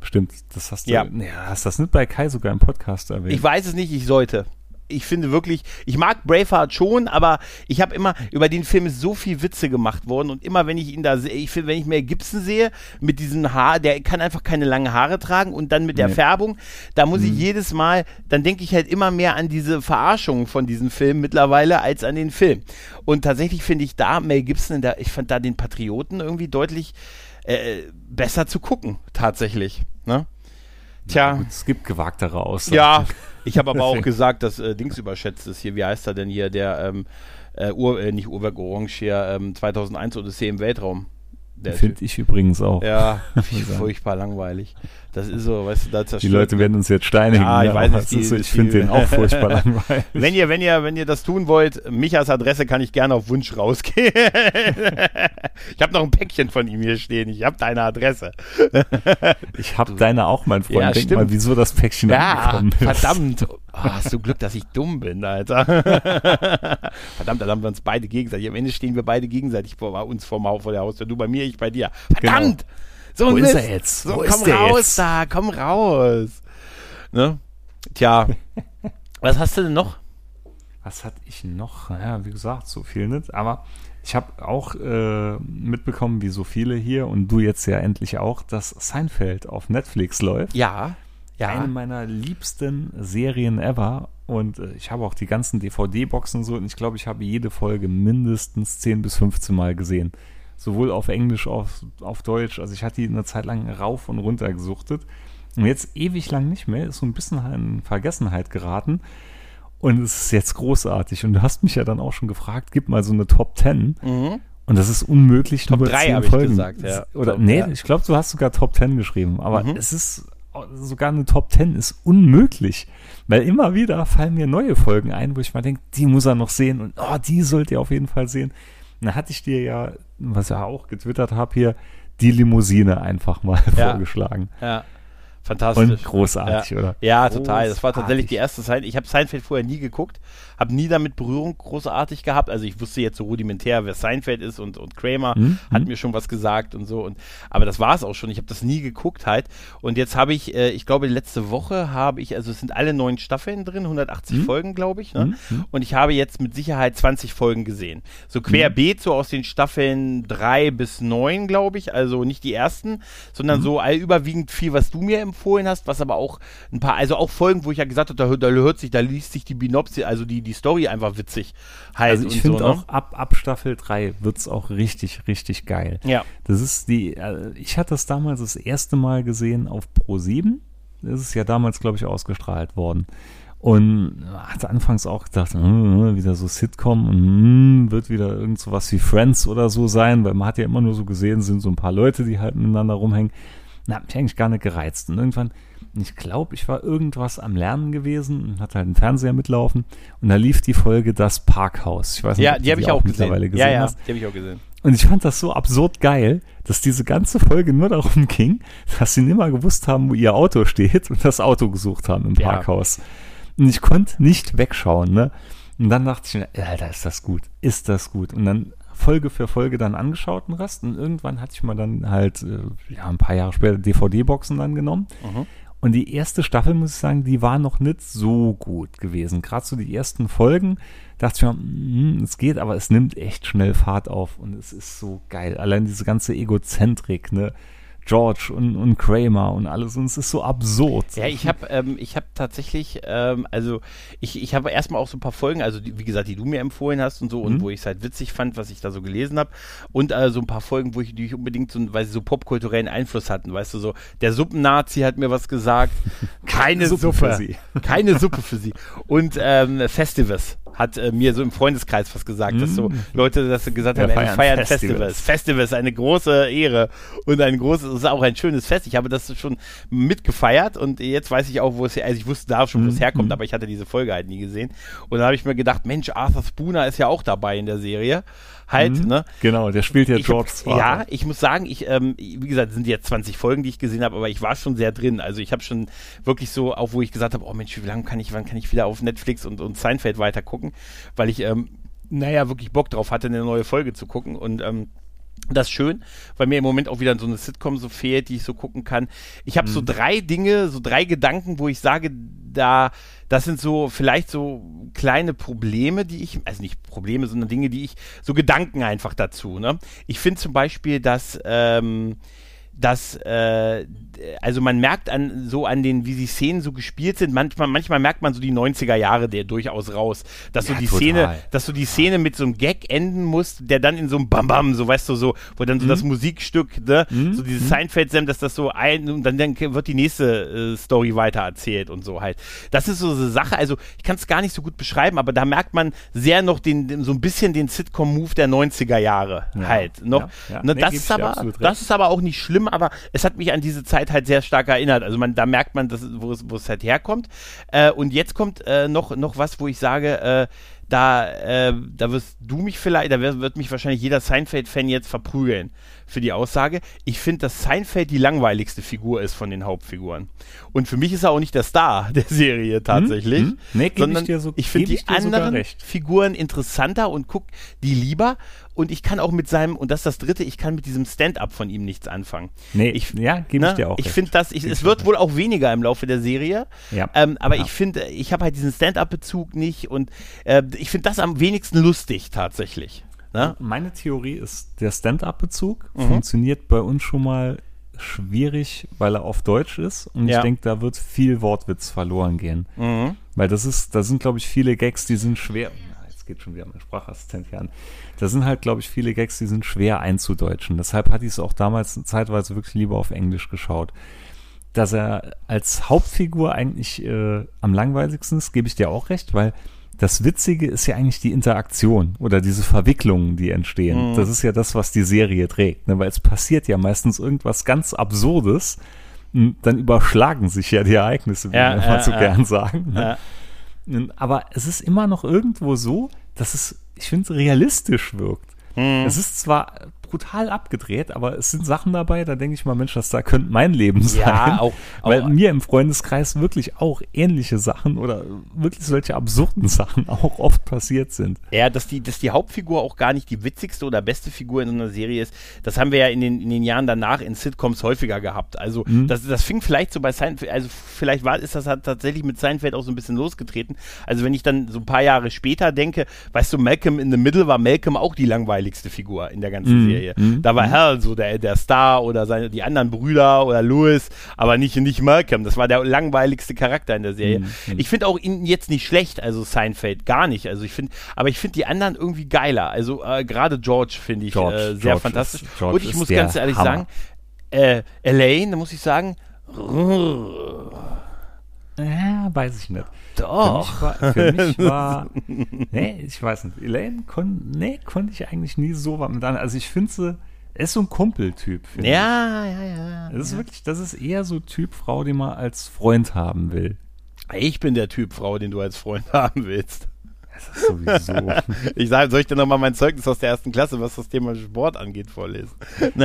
Stimmt, das hast du. Ja. Nee, hast das nicht bei Kai sogar im Podcast erwähnt? Ich weiß es nicht, ich sollte. Ich finde wirklich, ich mag Braveheart schon, aber ich habe immer, über den Film ist so viel Witze gemacht worden und immer, wenn ich ihn da sehe, ich finde, wenn ich Mel Gibson sehe, mit diesem Haar, der kann einfach keine langen Haare tragen und dann mit der Nee. Färbung, da muss ich jedes Mal, dann denke ich halt immer mehr an diese Verarschung von diesem Film mittlerweile als an den Film. Und tatsächlich finde ich da Mel Gibson, in der, ich fand da den Patrioten irgendwie deutlich äh, besser zu gucken, tatsächlich. Ne? Tja. Gut, es gibt gewagtere Aussagen. Ja, ich habe aber auch gesagt, dass äh, Dings überschätzt ist hier. Wie heißt er denn hier? Der, ähm, äh, Ur, äh, nicht Uhrwerk Orange hier, ähm, 2001 Odyssee im Weltraum. Finde ich übrigens auch. Ja, furchtbar langweilig. Das ist so, weißt du, da Die zerstört. Leute werden uns jetzt steinigen. Ja, ich weiß nicht, ist so, die- ich finde die- den auch furchtbar langweilig. Wenn ihr, wenn ihr, wenn ihr das tun wollt, Michas Adresse kann ich gerne auf Wunsch rausgehen. ich habe noch ein Päckchen von ihm hier stehen. Ich habe deine Adresse. Ich habe deine auch, mein Freund. Ja, Denk stimmt. mal, wieso das Päckchen Ja, angekommen ist. verdammt. Oh, hast du Glück, dass ich dumm bin, Alter. verdammt, dann haben wir uns beide gegenseitig. Am Ende stehen wir beide gegenseitig vor uns vor, vor der Haustür. Du bei mir, ich bei dir. Verdammt! So Genau. Wo ein ist er jetzt? So, Wo komm ist der raus jetzt? da, komm raus. Ne? Tja. Was hast du denn noch? Was hatte ich noch? Naja, wie gesagt, so viel nicht. Aber ich habe auch äh, mitbekommen, wie so viele hier und du jetzt ja endlich auch, dass Seinfeld auf Netflix läuft. Ja. Ja. Eine meiner liebsten Serien ever. Und äh, ich habe auch die ganzen DVD-Boxen so und ich glaube, ich habe jede Folge mindestens 10 bis 15 Mal gesehen. Sowohl auf Englisch, auf, auf Deutsch. Also ich hatte die eine Zeit lang rauf und runter gesuchtet. Und jetzt ewig lang nicht mehr, ist so ein bisschen in Vergessenheit geraten. Und es ist jetzt großartig. Und du hast mich ja dann auch schon gefragt, gib mal so eine Top 10. Mhm. Und das ist unmöglich, Top nur drei zehn habe ich Folgen. gesagt, ja. Oder Top, nee, ja. ich glaube, du hast sogar Top 10 geschrieben, aber Mhm. es ist sogar eine Top 10 ist unmöglich, weil immer wieder fallen mir neue Folgen ein, wo ich mal denke, die muss er noch sehen und oh, die sollt ihr auf jeden Fall sehen. Und dann hatte ich dir ja, was ich ja auch getwittert habe hier, die Limousine einfach mal Ja. vorgeschlagen. Ja. Fantastisch. Und großartig, ja. oder? Ja, total. Das war tatsächlich die erste Seinfeld. Ich habe Seinfeld vorher nie geguckt, habe nie damit Berührung großartig gehabt. Also ich wusste jetzt so rudimentär, wer Seinfeld ist und, und Kramer Mhm. hat mir schon was gesagt und so. Und, aber das war es auch schon. Ich habe das nie geguckt halt. Und jetzt habe ich, äh, ich glaube, letzte Woche habe ich, also es sind alle neun Staffeln drin, 180 Mhm. Folgen, glaube ich. Ne? Mhm. Und ich habe jetzt mit Sicherheit 20 Folgen gesehen. So querbeet, so aus den Staffeln drei bis neun, glaube ich. Also nicht die ersten, sondern so all überwiegend viel, was du mir empfohlen hast, was aber auch ein paar, also auch Folgen, wo ich ja gesagt habe, da, hört- da hört sich, da liest sich die Binopsi, also die, die Story einfach witzig halt. Also ich finde so, ne? auch ab, ab Staffel 3 wird's auch richtig, richtig geil. Ja. Das ist die, äh, ich hatte das damals das erste Mal gesehen auf Pro 7. Das ist ja damals, glaube ich, ausgestrahlt worden. Und hatte anfangs auch gedacht, hm, wieder so Sitcom und hm, wird wieder irgend so was wie Friends oder so sein, weil man hat ja immer nur so gesehen, sind so ein paar Leute, die halt miteinander rumhängen. Na, hat mich eigentlich gar nicht gereizt. Und irgendwann, ich glaube, ich war irgendwas am Lernen gewesen und hatte halt einen Fernseher mitlaufen und da lief die Folge Das Parkhaus. Ich weiß nicht, Ja, ob die habe ich auch gesehen. mittlerweile gesehen ja, ja, hast. die habe ich auch gesehen. Und ich fand das so absurd geil, dass diese ganze Folge nur darum ging, dass sie nimmer gewusst haben, wo ihr Auto steht und das Auto gesucht haben im Ja. Parkhaus. Und ich konnte nicht wegschauen, ne? Und dann dachte ich mir, Alter, ist das gut, ist das gut. Und dann Folge für Folge dann angeschaut den Rest. Und irgendwann hatte ich mal dann halt, äh, ja, ein paar Jahre später DVD-Boxen dann genommen. Mhm. Und die erste Staffel, muss ich sagen, die war noch nicht so gut gewesen. Gerade so die ersten Folgen dachte ich mir, hm, es geht, aber es nimmt echt schnell Fahrt auf und es ist so geil. Allein diese ganze Egozentrik, ne? George und, und Kramer und alles und es ist so absurd. Ja, ich habe ähm, ich hab tatsächlich, ähm, also ich, ich habe erstmal auch so ein paar Folgen, also die, wie gesagt, die du mir empfohlen hast und so und Mhm. wo ich es halt witzig fand, was ich da so gelesen habe und äh, so ein paar Folgen, wo ich die ich unbedingt so, weil sie so popkulturellen Einfluss hatten, weißt du, so der Suppennazi hat mir was gesagt, keine Suppe Suppe, für sie. keine Suppe für sie und ähm, Festivus hat äh, mir so im Freundeskreis was gesagt, dass so Mm. Leute, dass sie gesagt Wir haben, feiern feiern Festivals. Festivals. Festivals, eine große Ehre und ein großes, es ist auch ein schönes Fest. Ich habe das schon mitgefeiert und jetzt weiß ich auch, wo es her, also ich wusste da schon, wo es Mhm. herkommt, Mhm. aber ich hatte diese Folge halt nie gesehen. Und dann habe ich mir gedacht, Mensch, Arthur Spooner ist ja auch dabei in der Serie. Halt, Mhm. ne? Genau, der spielt ja Ich George hab, ja, ich muss sagen, ich, ähm, wie gesagt, es sind jetzt 20 Folgen, die ich gesehen habe, aber ich war schon sehr drin. Also ich habe schon wirklich so, auch wo ich gesagt habe, oh Mensch, wie lange kann ich, wann kann ich wieder auf Netflix und, und Seinfeld weiter gucken, weil ich, ähm, naja, wirklich Bock drauf hatte, eine neue Folge zu gucken und ähm, das ist schön, weil mir im Moment auch wieder so eine Sitcom so fehlt, die ich so gucken kann. Ich habe so drei Dinge, so drei Gedanken, wo ich sage, da, das sind so vielleicht so kleine Probleme, die ich, also nicht Probleme, sondern Dinge, die ich, so Gedanken einfach dazu. Ne? Ich finde zum Beispiel, dass ähm, dass äh, also man merkt an so an den wie die Szenen so gespielt sind. Manchmal manchmal merkt man so die 90er Jahre der durchaus raus. Dass Ja, so die total. Szene dass so die Szene mit so einem Gag enden muss der dann in so einem Bam Bam so weißt du so wo dann so Mhm. das Musikstück ne so dieses Seinfeld Sam dass das so ein und dann, dann wird die nächste äh, Story weiter erzählt und so halt. Das ist so eine Sache. Also ich kann es gar nicht so gut beschreiben aber da merkt man sehr noch den, so ein bisschen den Sitcom Move der 90er Jahre Ja. halt noch. Ja. Ne, Nee, das ist aber das ist aber auch nicht schlimm, aber es hat mich an diese Zeit halt sehr stark erinnert. Also man, da merkt man, dass, wo, es, wo es halt herkommt. Äh, und jetzt kommt äh, noch, noch was, wo ich sage, äh, da, äh, da wirst du mich vielleicht, da wird mich wahrscheinlich jeder Seinfeld-Fan jetzt verprügeln für die Aussage. Ich finde, dass Seinfeld die langweiligste Figur ist von den Hauptfiguren. Und für mich ist er auch nicht der Star der Serie tatsächlich. hm. Nee, geb ich sondern dir so- ich finde ich die anderen. Figuren interessanter und guck die lieber. Und ich kann auch mit seinem, und das ist das dritte, ich kann mit diesem Stand-up von ihm nichts anfangen. Nee, ich, ja, gebe ne, ich dir auch Ich finde das, ich, es ich wird wohl auch weniger im Laufe der Serie. Ja. Ähm, aber Ja. ich finde, ich habe halt diesen Stand-up-Bezug nicht und äh, ich finde das am wenigsten lustig tatsächlich. Ne? Meine Theorie ist, der Stand-up-Bezug Mhm. funktioniert bei uns schon mal schwierig, weil er auf Deutsch ist. Und Ja. ich denke, da wird viel Wortwitz verloren gehen. Mhm. Weil das ist, da sind, glaube ich, viele Gags, die sind schwer. Na, Jetzt geht schon wieder mein Sprachassistent hier an. Da sind halt, glaube ich, viele Gags, die sind schwer einzudeutschen. Deshalb hatte ich es auch damals zeitweise wirklich lieber auf Englisch geschaut. Dass er als Hauptfigur eigentlich äh, am langweiligsten ist, gebe ich dir auch recht, weil das Witzige ist ja eigentlich die Interaktion oder diese Verwicklungen, die entstehen. Mhm. Das ist ja das, was die Serie trägt. Ne? Weil es passiert ja meistens irgendwas ganz Absurdes. und Dann überschlagen sich ja die Ereignisse, wie Ja, wir immer ja, so ja. gern sagen. Ne? Und- Aber es ist immer noch irgendwo so, dass es, ich finde, realistisch wirkt. Mhm. Es ist zwar brutal abgedreht, aber es sind Sachen dabei, da denke ich mal, Mensch, das da könnte mein Leben sein. Ja, auch, Weil auch mir im Freundeskreis wirklich auch ähnliche Sachen oder wirklich solche absurden Sachen auch oft passiert sind. Ja, dass die, dass die Hauptfigur auch gar nicht die witzigste oder beste Figur in so einer Serie ist, das haben wir ja in den, in den Jahren danach in Sitcoms häufiger gehabt. Also Mhm. das, das fing vielleicht so bei Seinfeld, also vielleicht war, ist das halt tatsächlich mit Seinfeld auch so ein bisschen losgetreten. Also wenn ich dann so ein paar Jahre später denke, weißt du, Malcolm in the Middle war Malcolm auch die langweiligste Figur in der ganzen Mhm. Serie. Mhm. Da war Hal so der, der Star oder seine, die anderen Brüder oder Louis, aber nicht, nicht Malcolm. Das war der langweiligste Charakter in der Serie. Mhm. Ich finde auch ihn jetzt nicht schlecht, also Seinfeld, gar nicht. Also ich finde, aber ich finde die anderen irgendwie geiler. Also äh, gerade George finde ich George, äh, sehr George fantastisch. ist- Und ich muss ganz ehrlich Hammer. sagen, äh, Elaine, da muss ich sagen, weiß ich nicht. doch. Für mich war, für mich war nee, ich weiß nicht. Elaine kon, nee, konnte ich eigentlich nie so was mit an. Also ich finde sie, er ist so ein Kumpeltyp. Ja, ja, ja. ich. Das ist wirklich, das ist eher so Typ Frau, die man als Freund haben will. Ich bin der Typ Frau, den du als Freund haben willst. Das ist sowieso. Ich sage, soll ich dir nochmal mein Zeugnis aus der ersten Klasse, was das Thema Sport angeht, vorlesen?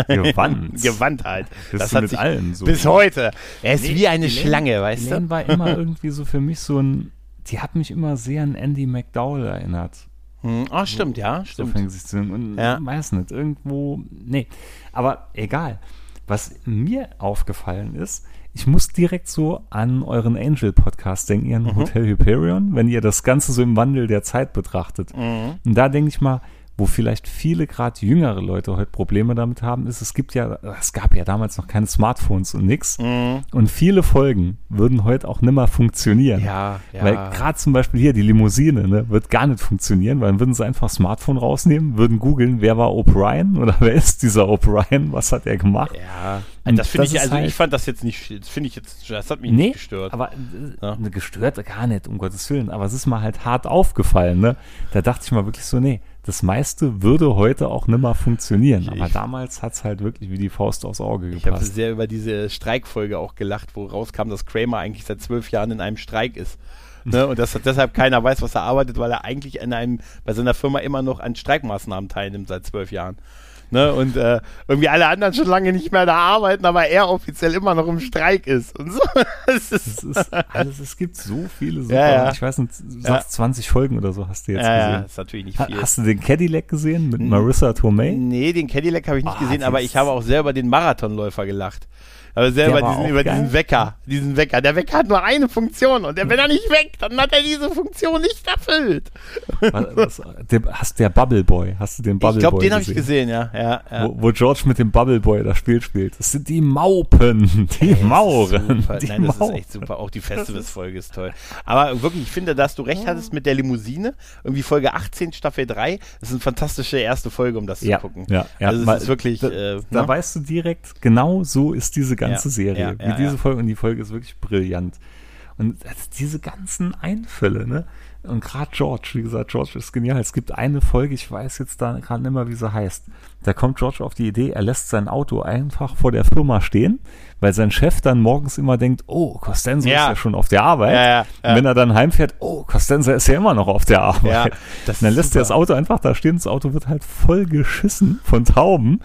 Gewandt. Gewandtheit. Das Das ist hat sich allen so. bis heute. Er ist Nee, wie eine Schlange, weißt du? war immer irgendwie so für mich so ein, die hat mich immer sehr an Andy McDowell erinnert. Hm, Ah, stimmt, ja, So stimmt. fängt sich zu und Ja. weiß nicht, irgendwo, nee. Aber egal. Was mir aufgefallen ist, ich muss direkt so an euren Angel-Podcast denken, ihren Mhm. Hotel Hyperion, wenn ihr das Ganze so im Wandel der Zeit betrachtet. Mhm. Und da denke ich mal, wo vielleicht viele gerade jüngere Leute heute Probleme damit haben, ist, es gibt ja, es gab ja damals noch keine Smartphones und nix. Mhm. Und viele Folgen würden heute auch nimmer funktionieren. Ja, ja. Weil gerade zum Beispiel hier die Limousine ne, wird gar nicht funktionieren, weil dann würden sie einfach Smartphone rausnehmen, würden googeln, wer war O'Brien oder wer ist dieser O'Brien, was hat er gemacht? ja, Und das finde ich, also halt- ich fand das jetzt nicht, das finde ich jetzt, das hat mich Nee, nicht gestört. aber äh, Ja. ne, gestört gar nicht, um Gottes Willen. Aber es ist mal halt hart aufgefallen. Ne? Da dachte ich mal wirklich so, nee, das meiste würde heute auch nimmer funktionieren. Aber Ich- damals hat es halt wirklich wie die Faust aufs Auge Ich habe gepasst. sehr über diese Streikfolge auch gelacht, wo rauskam, dass Kramer eigentlich seit zwölf Jahren in einem Streik ist. Ne? Und dass deshalb keiner weiß, was er arbeitet, weil er eigentlich in einem, bei seiner Firma immer noch an Streikmaßnahmen teilnimmt seit zwölf Jahren. Ne? Und äh, irgendwie alle anderen schon lange nicht mehr da arbeiten, aber er offiziell immer noch im Streik ist. Und so. Es ist, Es ist alles, es gibt so viele super, Ja, ja. ich weiß nicht, du sagst 20 Folgen oder so hast du jetzt ja, ja, gesehen. ist natürlich nicht viel. Hast du den Cadillac gesehen mit Marissa Tomei? Nee, den Cadillac habe ich nicht Ah, gesehen, aber ich habe auch selber den Marathonläufer gelacht. Aber selber diesen, über geil. diesen Wecker, diesen Wecker. Der Wecker hat nur eine Funktion und der, wenn er nicht weckt, dann hat er diese Funktion nicht erfüllt. Was, was, der, hast der Bubble Boy, hast du den Bubble ich glaube, Boy den habe ich gesehen? ja. ja, ja. Wo, wo George mit dem Bubble Boy das Spiel spielt. Das sind die Maupen, die Ey, Mauren. super. Die Nein, das Mauren. ist echt super. Auch die Festivals-Folge ist toll. Aber wirklich, ich finde, dass du recht hattest mit der Limousine. Irgendwie Folge 18, Staffel 3. Das ist eine fantastische erste Folge, um das Ja, zu gucken. ja, ja. Also es ist wirklich, Da, äh, da ne? weißt du direkt, genau so ist diese ganze Serie. wie diese. Folge. Und die Folge ist wirklich brillant. Und diese ganzen Einfälle, ne? Und gerade George, wie gesagt, George ist genial. Es gibt eine Folge, ich weiß jetzt da gerade nicht mehr, wie sie heißt. Da kommt George auf die Idee, er lässt sein Auto einfach vor der Firma stehen, weil sein Chef dann morgens immer denkt, oh, Costanzo Ja. ist ja schon auf der Arbeit. Ja, ja, wenn er dann heimfährt, oh, Costanzo ist ja immer noch auf der Arbeit. Dann lässt er das. Auto einfach da stehen. Das Auto wird halt voll geschissen von Tauben.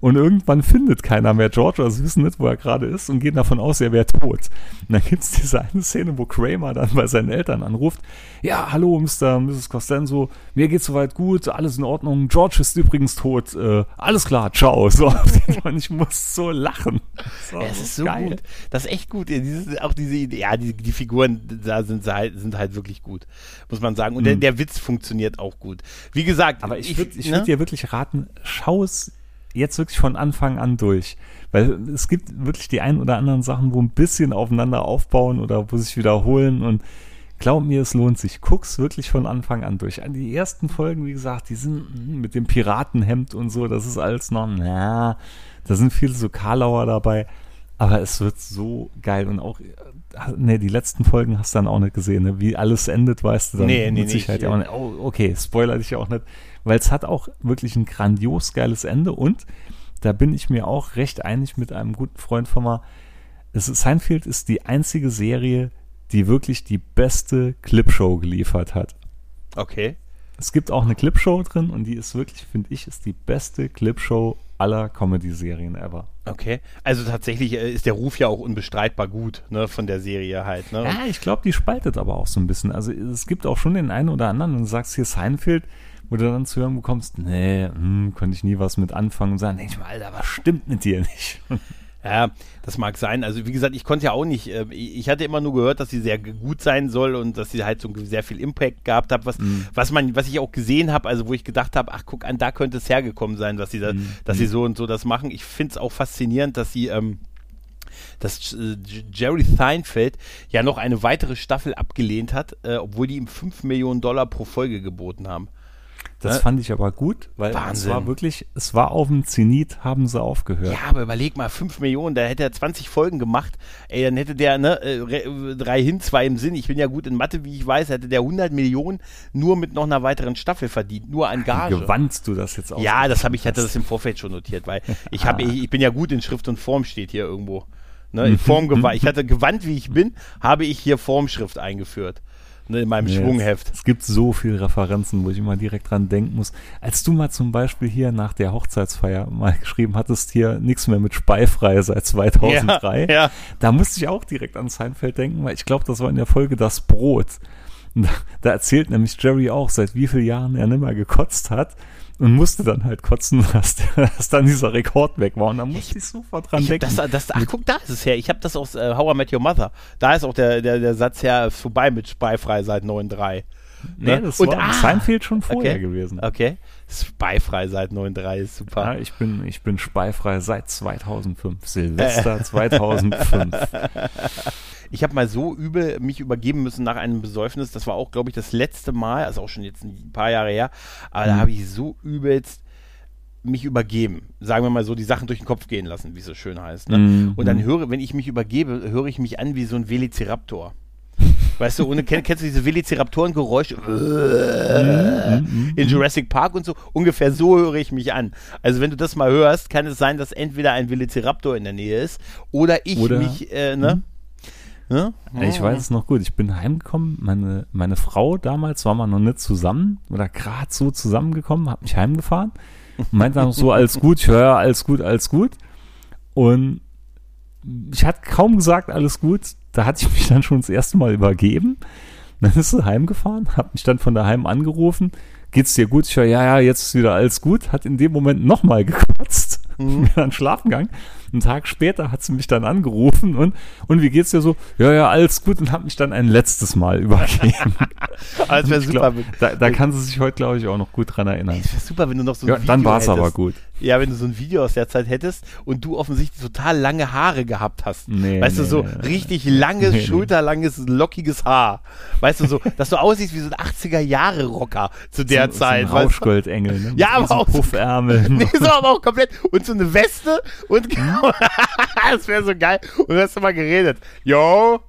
Und irgendwann findet keiner mehr George, also sie wissen nicht, wo er gerade ist und gehen davon aus, er wäre tot. Und dann gibt es diese eine Szene, wo Kramer dann bei seinen Eltern anruft. Ja, hallo, Mr. und Mrs. Costanzo. Mir geht's soweit gut, alles in Ordnung. George ist übrigens tot. Äh, alles klar, ciao. So, und ich muss so lachen. Ja, es ist so geil. gut. Das ist echt gut. Ja, dieses, auch diese Idee, ja, die, die Figuren da sind, halt, sind halt wirklich gut, muss man sagen. Und der, der Witz funktioniert auch gut. Wie gesagt, Mhm. Aber ich würde ich ne? würd dir wirklich raten, schau es jetzt wirklich von Anfang an durch. Weil es gibt wirklich die ein oder anderen Sachen, wo ein bisschen aufeinander aufbauen oder wo sich wiederholen und glaub mir, es lohnt sich. Guck's wirklich von Anfang an durch. Die ersten Folgen, wie gesagt, die sind hm, mit dem Piratenhemd und so, das ist alles noch, na, da sind viele so Karlauer dabei. Aber es wird so geil und auch, ne, die letzten Folgen hast du dann auch nicht gesehen, ne? wie alles endet, weißt du dann Nee, nee, mit nee, Sicherheit ich- ja nicht. Oh, okay, spoiler dich auch nicht, weil es hat auch wirklich ein grandios geiles Ende und da bin ich mir auch recht einig mit einem guten Freund von mir. Es ist, Seinfeld ist die einzige Serie, die wirklich die beste Clipshow geliefert hat. Okay. Es gibt auch eine Clipshow drin und die ist wirklich, finde ich, ist die beste Clipshow aller Comedy-Serien ever. Okay. Also tatsächlich äh, ist der Ruf ja auch unbestreitbar gut, ne, von der Serie halt, ne? Ja, ich glaube, die spaltet aber auch so ein bisschen. Also es gibt auch schon den einen oder anderen, und du sagst hier Seinfeld, wo du dann zu hören bekommst, nee, hm, könnte ich nie was mit anfangen und sagen, denk ich mal, Alter, was stimmt mit dir nicht? Ja, das mag sein. Also wie gesagt, ich konnte ja auch nicht, äh, ich hatte immer nur gehört, dass sie sehr gut sein soll und dass sie halt so sehr viel Impact gehabt hat, was, mm. was man, was ich auch gesehen habe, also wo ich gedacht habe, ach guck an, da könnte es hergekommen sein, dass sie da, mm. dass sie so und so das machen. Ich finde es auch faszinierend, dass sie, ähm, dass äh, Jerry Seinfeld ja noch eine weitere Staffel abgelehnt hat, äh, obwohl die ihm 5 Millionen Dollar pro Folge geboten haben. Das ne? fand ich aber gut, weil Wahnsinn. es war wirklich, es war auf dem Zenit, haben sie aufgehört. Ja, aber überleg mal, 5 Millionen, da hätte er 20 Folgen gemacht, ey, dann hätte der, ne, äh, drei hin, zwei im Sinn, ich bin ja gut in Mathe, wie ich weiß, hätte der 100 Millionen nur mit noch einer weiteren Staffel verdient, nur an Gage. Gewannst du das jetzt auch? Ja, das habe ich, hatte das im Vorfeld schon notiert, weil ich habe, ah. ich, ich bin ja gut in Schrift und Form, steht hier irgendwo. Ne, in mhm. Form gewandt. Ich hatte gewandt, wie ich bin, habe ich hier Formschrift eingeführt ne, in meinem nee, Schwungheft. Es, es, gibt so viele Referenzen, wo ich immer direkt dran denken muss. Als du mal zum Beispiel hier nach der Hochzeitsfeier mal geschrieben hattest, hier nichts mehr mit Speifrei seit 2003, ja, ja. da musste ich auch direkt an Seinfeld denken, weil ich glaube, das war in der Folge Das Brot. Da, da erzählt nämlich Jerry auch, seit wie vielen Jahren er nimmer gekotzt hat und musste dann halt kotzen, dass, dass dann dieser Rekord weg war. Und dann musste ich sofort dran ich denken. Das, das, ach, guck, da ist es her. Ich habe das aus äh, How I Met Your Mother. Da ist auch der, der, der Satz her, vorbei mit Speifrei seit 9.3. Nee, ne? das und, war ah, Seinfeld schon vorher okay, gewesen. Okay. Speifrei seit 9.3 ist super. Ja, ich bin, ich bin speifrei seit 2005. Silvester 2005. Ich habe mal so übel mich übergeben müssen nach einem Besäufnis. Das war auch, glaube ich, das letzte Mal, also auch schon jetzt ein paar Jahre her. Aber mhm. da habe ich so übelst mich übergeben. Sagen wir mal so, die Sachen durch den Kopf gehen lassen, wie es so schön heißt. Ne? Mhm. Und dann höre, wenn ich mich übergebe, höre ich mich an wie so ein Velociraptor. Weißt du, ohne, kennst, kennst du diese Velociraptoren-Geräusche mhm. in Jurassic Park und so? Ungefähr so höre ich mich an. Also wenn du das mal hörst, kann es sein, dass entweder ein Velociraptor in der Nähe ist oder ich oder, mich, äh, ne? Mhm. Ja? Ich weiß es noch gut. Ich bin heimgekommen. Meine, meine Frau damals war mal noch nicht zusammen oder gerade so zusammengekommen, hat mich heimgefahren und meinte dann so, alles gut, ich höre, alles gut, alles gut. Und ich hatte kaum gesagt, alles gut. Da hatte ich mich dann schon das erste Mal übergeben. Dann ist sie heimgefahren, hat mich dann von daheim angerufen. Geht's dir gut? Ich höre, ja, ja, jetzt ist wieder alles gut. Hat in dem Moment nochmal gekotzt. Mhm. dann schlafen gegangen. Einen Tag später hat sie mich dann angerufen und, und wie geht's dir so? Ja, ja, alles gut und hat mich dann ein letztes Mal übergeben. also wäre super. Glaub, da, da kann sie sich heute, glaube ich, auch noch gut dran erinnern. Es wäre super, wenn du noch so ein ja, Video Dann war es aber gut. Ja, wenn du so ein Video aus der Zeit hättest und du offensichtlich total lange Haare gehabt hast. Nee, weißt nee, du, so nee, richtig langes, schulterlanges, lockiges Haar. Weißt du, so, dass du aussiehst wie so ein 80er-Jahre-Rocker zu der so, Zeit. So ein Rauschgoldengel, ne? Ja, aber so auch. Puffärmel. Nee, so aber auch komplett. Und so eine Weste und genau. das wäre so geil. Und du hast mal geredet. Yo,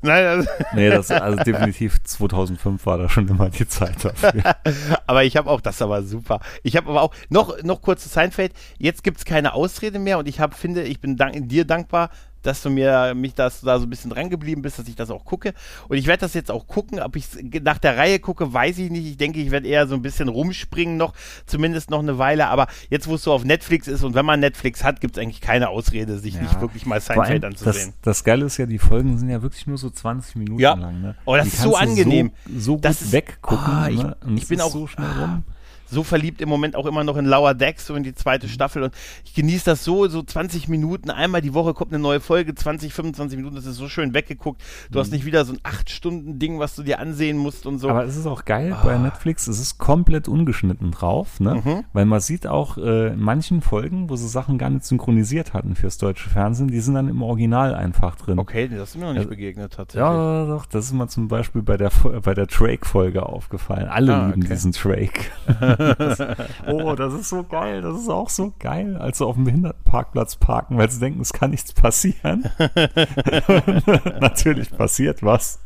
Nein, das nee, das also definitiv 2005 war da schon immer die Zeit dafür. aber ich habe auch, das war super. Ich habe aber auch noch noch kurz zu Seinfeld. Jetzt gibt es keine Ausrede mehr und ich habe finde, ich bin dank, dir dankbar, dass du mir mich das da so ein bisschen dran geblieben bist, dass ich das auch gucke. Und ich werde das jetzt auch gucken. Ob ich nach der Reihe gucke, weiß ich nicht. Ich denke, ich werde eher so ein bisschen rumspringen noch, zumindest noch eine Weile. Aber jetzt, wo es so auf Netflix ist und wenn man Netflix hat, gibt es eigentlich keine Ausrede, sich ja. nicht wirklich mal Seinfeld anzusehen. Das, das Geile ist ja, die Folgen sind ja wirklich nur so 20 Minuten ja. lang. Ne? Oh, das die ist so angenehm. So, so gut das weggucken. Oh, ich, ne? ich bin auch so schnell rum so verliebt im Moment auch immer noch in Lower Decks, so in die zweite mhm. Staffel. Und ich genieße das so, so 20 Minuten, einmal die Woche kommt eine neue Folge, 20, 25 Minuten, das ist so schön weggeguckt. Du mhm. hast nicht wieder so ein 8-Stunden-Ding, was du dir ansehen musst und so. Aber es ist auch geil oh. bei Netflix, es ist komplett ungeschnitten drauf, ne? Mhm. Weil man sieht auch äh, in manchen Folgen, wo sie Sachen gar nicht synchronisiert hatten fürs deutsche Fernsehen, die sind dann im Original einfach drin. Okay, das ist mir noch nicht also, begegnet tatsächlich. Ja, doch, das ist mir zum Beispiel bei der, bei der Drake-Folge aufgefallen. Alle ah, lieben okay. diesen Drake. oh, das ist so geil, das ist auch so geil, als sie auf dem Behindertenparkplatz parken, weil sie denken, es kann nichts passieren. Natürlich passiert was.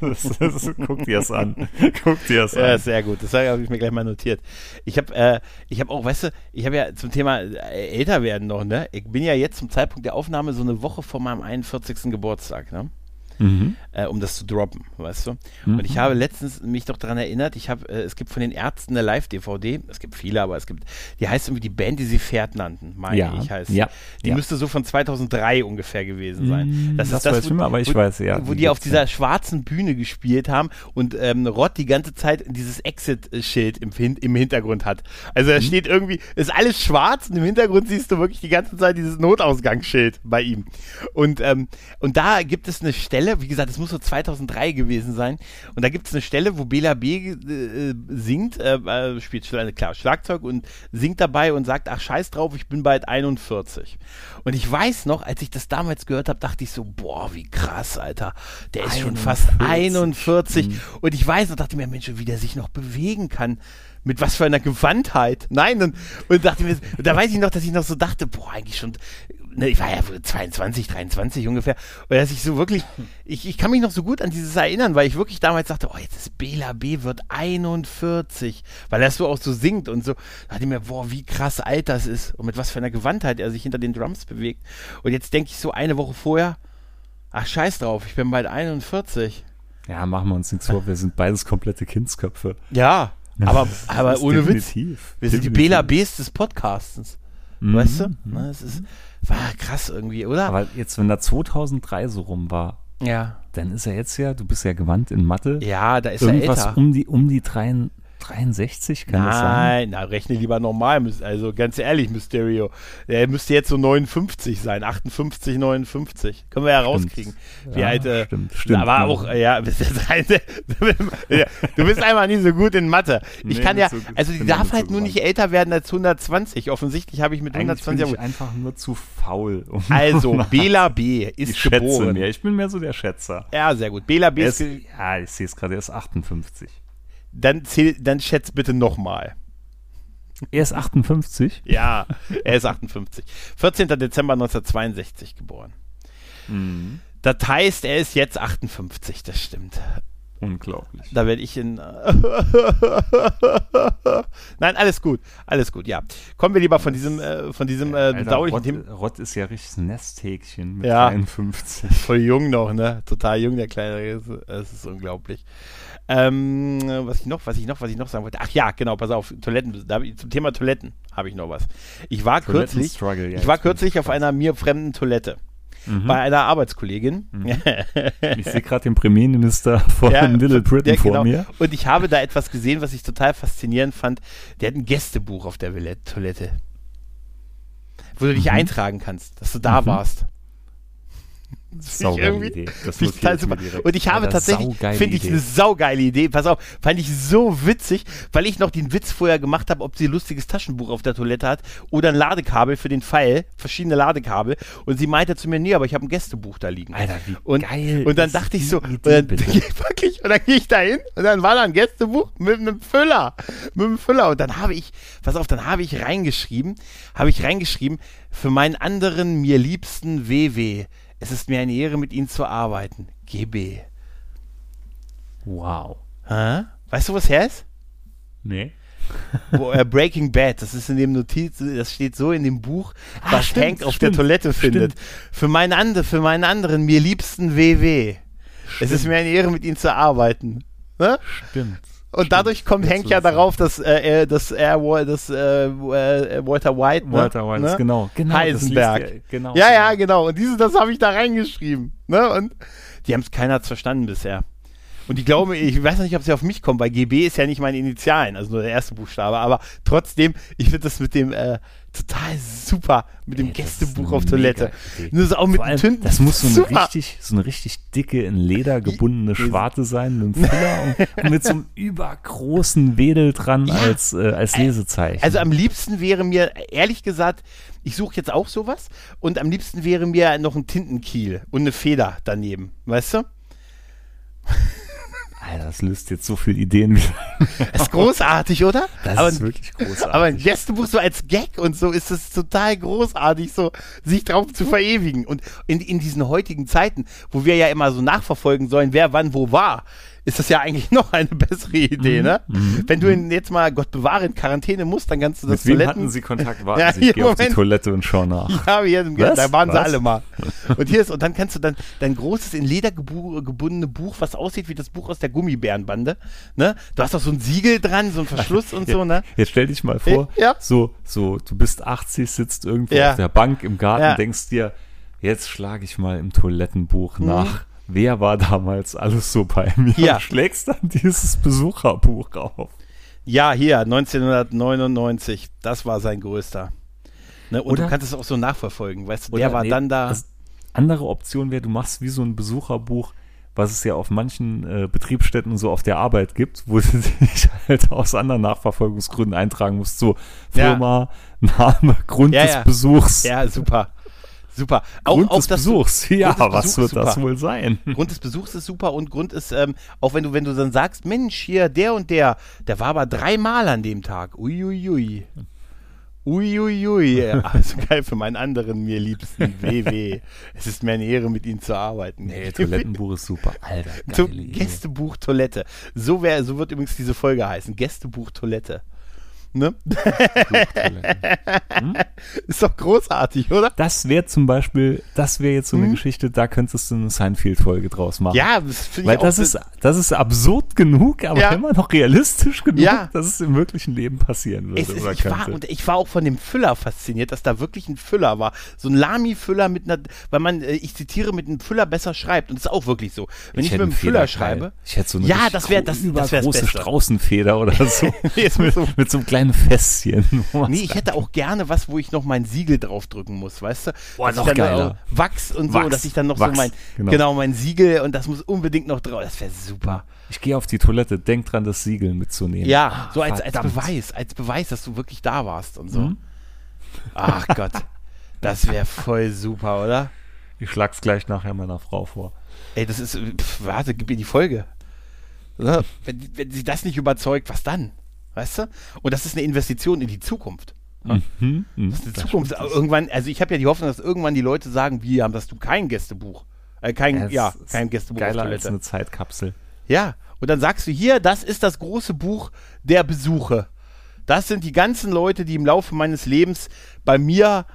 das, das, guck dir es an. Guck dir an. Ja, sehr gut. Das habe ich mir gleich mal notiert. Ich habe äh, hab auch, weißt du, ich habe ja zum Thema äh, älter werden noch, ne? Ich bin ja jetzt zum Zeitpunkt der Aufnahme so eine Woche vor meinem 41. Geburtstag, ne? Mhm. äh, um das zu droppen, weißt du? Mhm. Und ich habe letztens mich doch daran erinnert, ich habe, äh, es gibt von den Ärzten eine Live-DVD, es gibt viele, aber es gibt, die heißt irgendwie die Band, die sie Pferd nannten, meine ja. ich heißt. Ja. Die ja. müsste so von 2003 ungefähr gewesen sein. Mhm, Das, das ist das, weiß ich immer, aber ich wo, weiß, ja, Wo die die auf dieser schwarzen Bühne gespielt haben und ähm, Rott die ganze Zeit dieses Exit-Schild im, im Hintergrund hat. Also Mhm. da steht irgendwie, ist alles schwarz und im Hintergrund siehst du wirklich die ganze Zeit dieses Notausgangsschild bei ihm. Und, ähm, und da gibt es eine Stelle, wie gesagt, es muss so 2003 gewesen sein, und da gibt es eine Stelle, wo Bela B. Äh, singt, äh, äh, spielt Schla- klar Schlagzeug und singt dabei und sagt, ach scheiß drauf, ich bin bald 41. Und ich weiß noch, als ich das damals gehört habe, dachte ich so, boah, wie krass, Alter. Der ist schon fast 41. Und ich weiß noch, dachte mir, Mensch, wie der sich noch bewegen kann. Mit was für einer Gewandtheit. Nein, und, und dachte mir, und da weiß ich noch, dass ich noch so dachte, boah, eigentlich schon, ne, ich war ja 22, 23 ungefähr. Und dass ich so wirklich, ich, ich kann mich noch so gut an dieses erinnern, weil ich wirklich damals dachte, oh, jetzt ist Bela B. wird 41. Weil er so auch so singt und so. Da dachte ich mir, boah, wie krass alt das ist. Und mit was für einer Gewandtheit er sich hinter den Drums bewegt. Und jetzt denke ich so eine Woche vorher, ach scheiß drauf, ich bin bald 41. Ja, machen wir uns nichts vor, wir sind beides komplette Kindsköpfe. Ja, aber, aber ohne Witz. definitiv, Wir sind die definitiv. Bela Bs des Podcastens. Mhm. Weißt du? Ne, es ist, war krass irgendwie, oder? Aber jetzt, wenn da 2003 so rum war, ja. dann ist er jetzt ja, du bist ja gewandt in Mathe, Ja, da ist er irgendwas älter. um die, um die 3, 63, kann das sein? Nein, na, rechne lieber normal. Also ganz ehrlich, Mysterio. Er müsste jetzt so 59 sein. 58, 59. Können wir ja rauskriegen. Wie Ja, alt, äh, stimmt, stimmt. Aber Ja. auch, ja, du bist einfach nie so gut in Mathe. Ich Nee, kann ja, nicht so- also die bin darf nicht so halt nur nicht älter werden als 120. Offensichtlich habe ich mit Eigentlich bin 120 ich einfach nur zu faul. Um Also, Bela B. ist ich schätze geboren. mehr. Ich bin mehr so der Schätzer. Ja, sehr gut. Bela B. Ist, ja, ich sehe es gerade, er ist 58. dann, zähl, dann schätzt bitte nochmal. Er ist 58? Ja, er ist 58. 14. Dezember 1962 geboren. Mhm. Das heißt, er ist jetzt 58, das stimmt. Unglaublich. Da werde ich in. Nein, alles gut, alles gut, ja. Kommen wir lieber von diesem, äh, von diesem äh, Alter, bedauerlichen Rott, Thema. Rott ist ja richtig ein Nesthäkchen mit Ja. 53. Voll jung noch, ne? Total jung, der Kleine. Es ist unglaublich. Ähm, was ich noch, was ich noch, was ich noch sagen wollte. Ach ja, genau, pass auf, Toiletten, da, zum Thema Toiletten habe ich noch was. Ich war kürzlich, ja, ich war kürzlich auf einer mir fremden Toilette. Mhm. Bei einer Arbeitskollegin. Ich sehe gerade den Premierminister von Little Britain vor genau. mir. Und ich habe da etwas gesehen, was ich total faszinierend fand. Der hat ein Gästebuch auf der Toilette. Wo du dich Mhm. eintragen kannst, dass du da Mhm. warst. Saugeile Idee. Das ich total super. Und ich habe tatsächlich, finde ich eine saugeile Idee. Pass auf, fand ich so witzig, weil ich noch den Witz vorher gemacht habe, ob sie ein lustiges Taschenbuch auf der Toilette hat oder ein Ladekabel für den Pfeil, verschiedene Ladekabel. Und sie meinte zu mir, nee, aber ich habe ein Gästebuch da liegen. Alter, wie und, geil Und dann dachte ich so, Idee, und dann, wirklich, und dann gehe ich da hin und dann war da ein Gästebuch mit einem Füller. Mit einem Füller. Und dann habe ich, pass auf, dann habe ich reingeschrieben, habe ich reingeschrieben, für meinen anderen, mir liebsten WW. Es ist mir eine Ehre, mit Ihnen zu arbeiten. GB. Wow. Hä? Weißt du, was her ist? Nee. Wo, äh, Breaking Bad, das ist in dem Notiz, das steht so in dem Buch, Ah, was stimmt, Hank auf stimmt, der Toilette findet. stimmt. Für meinen, andre, für meinen anderen, mir liebsten WW. Es ist mir eine Ehre, mit Ihnen zu arbeiten. Ne? Stimmt. Und dadurch kommt Hank ja darauf, dass äh, er, dass er, dass, äh, äh, Walter White, ne? Walter White, ne? genau. genau das Heisenberg. er- genau. Ja, ja, genau. Und dieses, das habe ich da reingeschrieben. Ne? Und die haben es keiner verstanden bisher. Und die glauben, ich weiß noch nicht, ob sie auf mich kommen, weil GB ist ja nicht meine Initialen, also nur der erste Buchstabe, aber trotzdem, ich finde das mit dem äh, total super, mit dem Ey, das ist Gästebuch auf Toilette. Nur so auch mit allem, Tünten. das muss so eine, super. richtig, so eine richtig dicke, in Leder gebundene Schwarte sein, mit einem Füller und, und mit so einem übergroßen Wedel dran Ja. als, äh, als Lesezeichen. Also am liebsten wäre mir, ehrlich gesagt, ich suche jetzt auch sowas und am liebsten wäre mir noch ein Tintenkiel und eine Feder daneben, weißt du? Alter, das löst jetzt so viele Ideen wieder. Ist großartig, oder? Das aber, ist wirklich großartig. aber ein Gästebuch so als Gag und so ist es total großartig, so sich drauf zu verewigen. Und in, in diesen heutigen Zeiten, wo wir ja immer so nachverfolgen sollen, wer wann wo war, ist das ja eigentlich noch eine bessere Idee, Mhm. ne? Wenn du ihn jetzt mal, Gott bewahre, in Quarantäne musst, dann kannst du das Mit wem Toiletten... hatten Sie Kontakt? Warten Ja, Sie, ich hier, gehe auf die. Toilette und schaue nach. Ja, hier, Was? da waren sie Was? alle mal. Und hier ist, und dann kannst du dann dein großes in Leder gebu- gebundene Buch, was aussieht wie das Buch aus der Gummibärenbande, ne? Du hast doch so ein Siegel dran, so ein Verschluss und so, ne? Jetzt stell dich mal vor, Ja. so, so, du bist 80, sitzt irgendwo Ja. auf der Bank im Garten, denkst dir, jetzt schlage ich mal im Toilettenbuch nach. Wer war damals alles so bei mir? Ja. Und schlägst dann dieses Besucherbuch auf. Ja, hier, 1999, das war sein größter. Ne? Und Oder- du kannst es auch so nachverfolgen, weißt du, der war nee, dann da. das- andere Option wäre, du machst wie so ein Besucherbuch, was es ja auf manchen äh, Betriebsstätten so auf der Arbeit gibt, wo du dich halt aus anderen Nachverfolgungsgründen eintragen musst. So Ja. Firma, Name, Grund Ja, des ja. Besuchs. ja, super. Super. Auch, Grund auch des Besuchs. Ja, Grund des was Besuchs wird ist das super. wohl sein? Grund des Besuchs ist super und Grund ist, ähm, auch wenn du, wenn du dann sagst, Mensch, hier, der und der, der war aber dreimal an dem Tag. Uiuiui. Uiuiui. Also geil für meinen anderen, mir liebsten WW. Es ist mir eine Ehre, mit ihnen zu arbeiten. Nee, Toilettenbuch ist super. Alter, geile. Gästebuch Toilette. So, wär, so wird übrigens diese Folge heißen. Gästebuch Toilette. Ne? Toiletten. Ist doch großartig, oder? Das wäre zum Beispiel, das wäre jetzt so eine Geschichte, da könntest du eine Seinfeld-Folge draus machen. Ja, das finde Weil ich auch. das ist, das ist absurd genug, aber Ja. immer noch realistisch genug, Ja. dass es im wirklichen Leben passieren würde. Es ist, oder ich, war, und ich war auch von dem Füller fasziniert, dass da wirklich ein Füller war. So ein Lami-Füller mit einer, weil man, äh, ich zitiere, mit einem Füller besser schreibt. Und das ist auch wirklich so. Wenn ich, hätte mit einem Füller schreibe. Ich hätte so eine Ja, das wär- das- das übergroße Beste. Straußenfeder oder so. So- mit so einem kleinen Fässchen. wo man's Nee, ich hätte auch gerne was, wo ich noch mein Siegel draufdrücken muss, weißt du? Boah, Dass noch dann geiler. Wachs und so, Wachs. dass ich dann noch Wachs, so mein, genau. genau. mein Siegel und das muss unbedingt noch drauf. Das wäre super. Ich gehe auf die Toilette, denk dran, das Siegel mitzunehmen. Ja, so als, als. Beweis, als Beweis, dass du wirklich da warst und so. Mhm. Ach Gott, das wäre voll super, oder? Ich schlag's gleich nachher meiner Frau vor. Ey, das ist, pf, warte, gib mir die Folge. Ne? Wenn, wenn sie das nicht überzeugt, was dann? Weißt du? Und das ist eine Investition in die Zukunft. Mhm. Mhm. Das ist eine Zukunft. Irgendwann, also ich habe ja die Hoffnung, dass irgendwann die Leute sagen, wie haben das du kein Gästebuch? Äh, kein, Ja, ja, kein Gästebuch Geiler als eine Zeitkapsel. Ja, und dann sagst du hier, das ist das große Buch der Besuche. Das sind die ganzen Leute, die im Laufe meines Lebens bei mir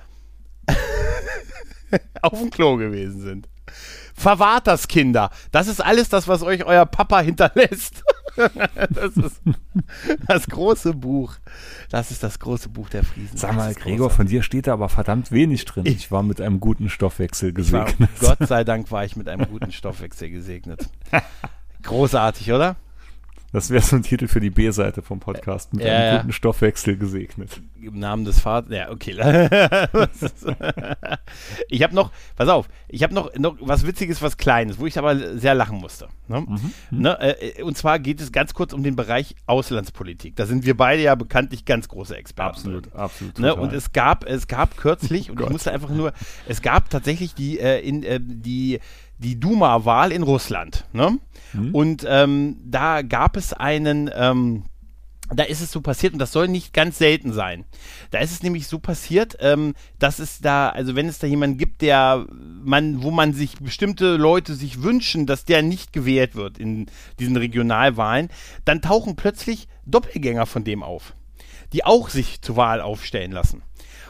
auf dem Klo gewesen sind. Verwahrt das, Kinder. Das ist alles das, was euch euer Papa hinterlässt. das ist das große Buch. Das ist das große Buch der Friesen. Sag mal, Gregor, großartig. von dir steht da aber verdammt wenig drin. Ich- Ich war mit einem guten Stoffwechsel Ich war, gesegnet. Gott sei Dank war ich mit einem guten Stoffwechsel gesegnet. Großartig, oder? Das wäre so ein Titel für die B-Seite vom Podcast. Mit Ja, einem ja. guten Stoffwechsel gesegnet. Im Namen des Vaters. Ja, okay. Ich habe noch, pass auf, ich habe noch, noch was Witziges, was Kleines, wo ich aber sehr lachen musste. Ne? Mhm. Ne? Äh, Und zwar geht es ganz kurz um den Bereich Auslandspolitik. Da sind wir beide ja bekanntlich ganz große Experten. drin. absolut. Ne, und es gab, es gab kürzlich, und ich musste einfach nur, es gab tatsächlich die, äh, in, äh, die, die Duma-Wahl in Russland. Ne? Mhm. Und ähm, da gab es einen, ähm, da ist es so passiert, und das soll nicht ganz selten sein. Da ist es nämlich so passiert, ähm, dass es da, also wenn es da jemanden gibt, der man, wo man sich bestimmte Leute sich wünschen, dass der nicht gewählt wird in diesen Regionalwahlen, dann tauchen plötzlich Doppelgänger von dem auf, die auch sich zur Wahl aufstellen lassen.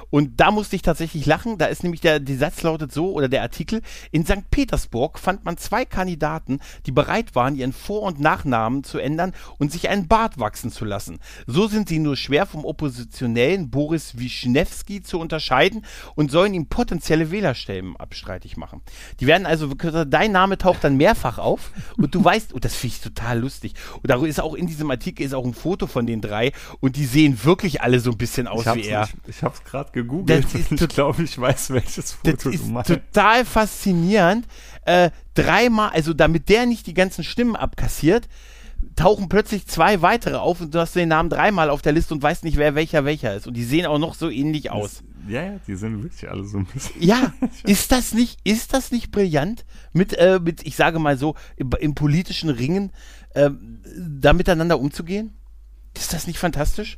Und da musste ich tatsächlich lachen. Da ist nämlich der, die Satz lautet so, oder der Artikel, in St. Petersburg fand man zwei Kandidaten, die bereit waren, ihren Vor- und Nachnamen zu ändern und sich einen Bart wachsen zu lassen. So sind sie nur schwer vom oppositionellen Boris Wischnewski zu unterscheiden und sollen ihm potenzielle Wählerstimmen abstreitig machen. Die werden also, dein Name taucht dann mehrfach auf und du weißt, und das finde ich total lustig. Und da ist auch in diesem Artikel ist auch ein Foto von den drei und die sehen wirklich alle so ein bisschen aus wie er. Ich, ich hab's gerade gegoogelt. Das ist und ich glaube, ich weiß, welches Foto Das du ist meinst. total faszinierend. Äh, dreimal, also damit der nicht die ganzen Stimmen abkassiert, tauchen plötzlich zwei weitere auf und du hast den Namen dreimal auf der Liste und weißt nicht, wer welcher welcher ist. Und die sehen auch noch so ähnlich aus. Ja, ja, die sind wirklich alle so ein bisschen. Ja, ist das nicht, ist das nicht brillant? Mit, äh, mit, ich sage mal so, im, im politischen Ringen äh, da miteinander umzugehen? Ist das nicht fantastisch?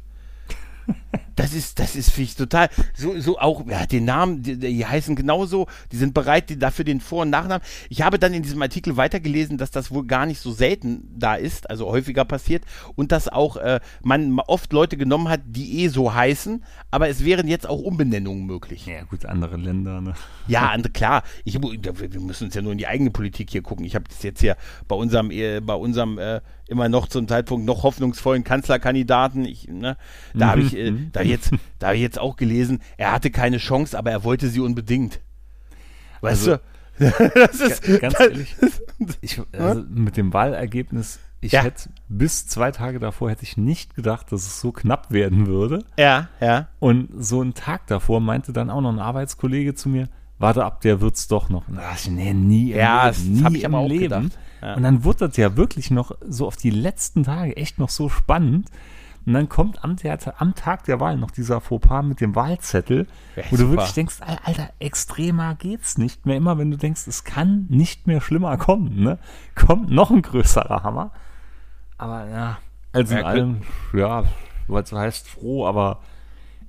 Das ist, das ist finde ich total, so, so auch, ja, den Namen, die, die heißen genauso, die sind bereit, die dafür den Vor- und Nachnamen. Ich habe dann in diesem Artikel weitergelesen, dass das wohl gar nicht so selten da ist, also häufiger passiert und dass auch äh, man oft Leute genommen hat, die eh so heißen, aber es wären jetzt auch Umbenennungen möglich. Ja, gut, andere Länder, ne? Ja, andere, klar. Ich, wir müssen uns ja nur in die eigene Politik hier gucken. Ich habe das jetzt hier bei unserem, äh, bei unserem äh, immer noch zum Zeitpunkt noch hoffnungsvollen Kanzlerkandidaten. Ich, ne, da habe ich, äh, da jetzt, da habe ich jetzt auch gelesen, er hatte keine Chance, aber er wollte sie unbedingt. Weißt Also, du? das ist Ganz ehrlich, ich, also mit dem Wahlergebnis, ich Ja. hätte bis zwei Tage davor hätte ich nicht gedacht, dass es so knapp werden würde. Ja, ja. Und so einen Tag davor meinte dann auch noch ein Arbeitskollege zu mir, warte ab, der wird's doch noch. Ich, nee, nie Ja, Leben, das nie hab ich im aber auch Leben. gedacht. Ja. Und dann wurde das ja wirklich noch so auf die letzten Tage echt noch so spannend. Und dann kommt am, der, am Tag der Wahl noch dieser Fauxpas mit dem Wahlzettel, Ja, wo du wirklich denkst, Al- Alter, extremer geht's nicht mehr. Immer wenn du denkst, es kann nicht mehr schlimmer kommen, ne? kommt noch ein größerer Hammer. Aber ja, also in Ja, allem, ja, was heißt froh, aber es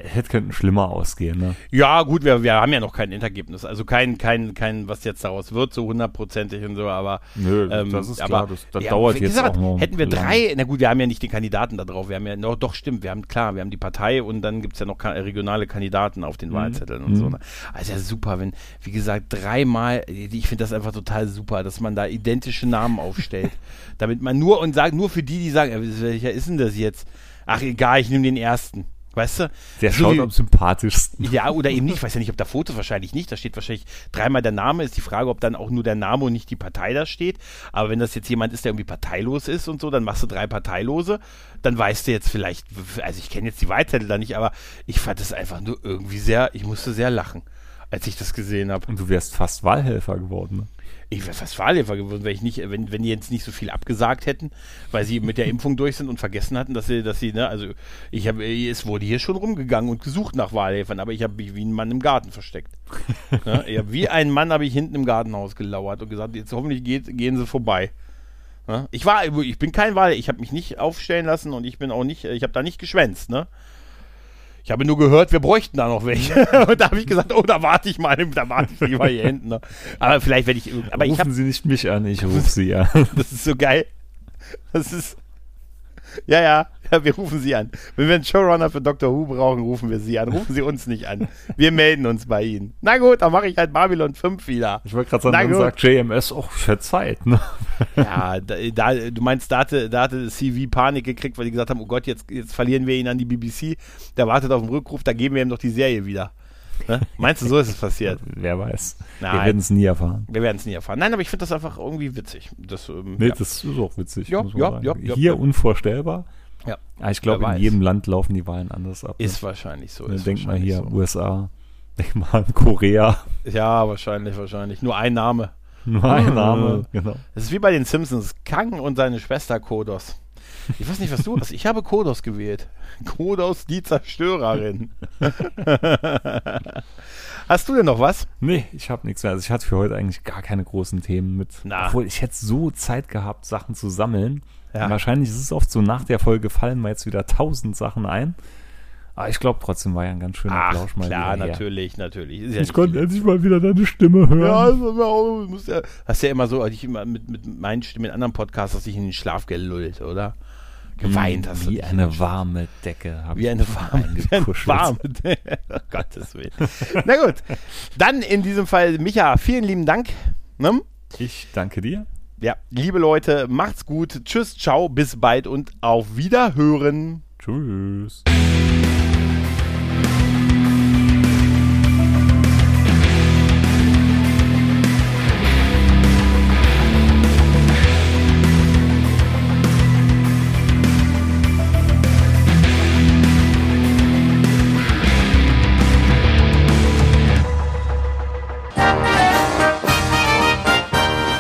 hätte könnte schlimmer ausgehen, ne? Ja, gut, wir, wir haben ja noch kein Endergebnis. Also kein, kein, kein, was jetzt daraus wird, so hundertprozentig und so, aber. Nö, ähm, das ist aber, klar, das, das ja, dauert jetzt gesagt, auch noch. Hätten wir drei, na gut, wir haben ja nicht die Kandidaten da drauf. Wir haben ja, no, doch, stimmt, wir haben, klar, wir haben die Partei und dann gibt es ja noch regionale Kandidaten auf den Mhm. Wahlzetteln und so. Ne? Also ja, super, wenn, wie gesagt, dreimal, ich finde das einfach total super, dass man da identische Namen aufstellt. damit man nur und sagt, nur für die, die sagen, ja, welcher ist denn das jetzt? Ach, egal, ich nehme den ersten. Weißt du? Der So schaut am sympathischsten. ja, oder eben nicht. Ich weiß ja nicht, ob da Fotos wahrscheinlich nicht. Da steht wahrscheinlich dreimal der Name. Ist die Frage, ob dann auch nur der Name und nicht die Partei da steht. Aber wenn das jetzt jemand ist, der irgendwie parteilos ist und so, dann machst du drei Parteilose. Dann weißt du jetzt vielleicht, also ich kenne jetzt die Weitzettel da nicht, aber ich fand es einfach nur irgendwie sehr, ich musste sehr lachen, als ich das gesehen habe. Und du wärst fast Wahlhelfer geworden, ne? Ich wäre fast Wahlhelfer geworden, wenn ich nicht, wenn, wenn die jetzt nicht so viel abgesagt hätten, weil sie mit der Impfung durch sind und vergessen hatten, dass sie, dass sie, ne, also ich habe, es wurde hier schon rumgegangen und gesucht nach Wahlhelfern, aber ich habe mich wie ein Mann im Garten versteckt. ne? hab, wie ein Mann habe ich hinten im Gartenhaus gelauert und gesagt, jetzt hoffentlich geht, gehen sie vorbei. Ne? Ich war, ich bin kein Wahl, ich habe mich nicht aufstellen lassen und ich bin auch nicht, ich habe da nicht geschwänzt, ne? Ich habe nur gehört, wir bräuchten da noch welche. Und da habe ich gesagt, oh, da warte ich mal, da warte ich lieber hier hinten. Ne? Aber vielleicht werde ich, aber ich Rufen habe Sie nicht mich an, ich rufe Sie an. das ist so geil. Das ist. Ja, ja, ja, wir rufen Sie an. Wenn wir einen Showrunner für Dr. Who brauchen, rufen wir Sie an. Rufen Sie uns nicht an. Wir melden uns bei Ihnen. Na gut, dann mache ich halt Babylon 5 wieder. Ich wollte gerade sagen, Na dann gut. sagt JMS, hätte Zeit, ne? Ja, da, da, du meinst, da hatte, da hatte CV Panik gekriegt, weil die gesagt haben, oh Gott, jetzt, jetzt verlieren wir ihn an die BBC. Der wartet auf den Rückruf, da geben wir ihm doch die Serie wieder. Ne? Meinst du, so ist es passiert? Wer weiß. Wir Nein. werden es nie erfahren. Wir werden es nie erfahren. Nein, aber ich finde das einfach irgendwie witzig. Das, ähm, Nee, ja. das ist auch witzig. Ja, ja, ja, Hier unvorstellbar. Ja. Aber ich glaube, in jedem Land laufen die Wahlen anders ab. ne? Ist wahrscheinlich so. Ne, Ist Denk mal hier, so. USA, denk mal an Korea. Ja, wahrscheinlich, wahrscheinlich. Nur ein Name. Nur ein Name, genau. Das ist wie bei den Simpsons. Kang und seine Schwester Kodos. Ich weiß nicht, was du hast. Ich habe Kodos gewählt. Kodos, die Zerstörerin. hast du denn noch was? Nee, ich habe nichts mehr. Also ich hatte für heute eigentlich gar keine großen Themen mit. Na. Obwohl, ich hätte so Zeit gehabt, Sachen zu sammeln. Ja. Wahrscheinlich ist es oft so, nach der Folge fallen mir jetzt wieder tausend Sachen ein. Aber ich glaube trotzdem war ja ein ganz schöner Ach, Plausch mal klar, wieder her. natürlich, natürlich. Ist ja Ich konnte endlich mal wieder deine Stimme hören. Ja, also, ja, muss ja, hast ja immer so, ich immer mit, mit meinen Stimmen in anderen Podcasts, hast dich in den Schlaf gelullt, oder? Geweint hast du. Wie eine warme Decke. Wie ich eine warme, wie eine warme. oh, Gottes Willen. Na gut. Dann in diesem Fall, Micha, vielen lieben Dank. Ne? Ich danke dir. Ja, liebe Leute, macht's gut. Tschüss, ciao, bis bald und auf Wiederhören. Tschüss.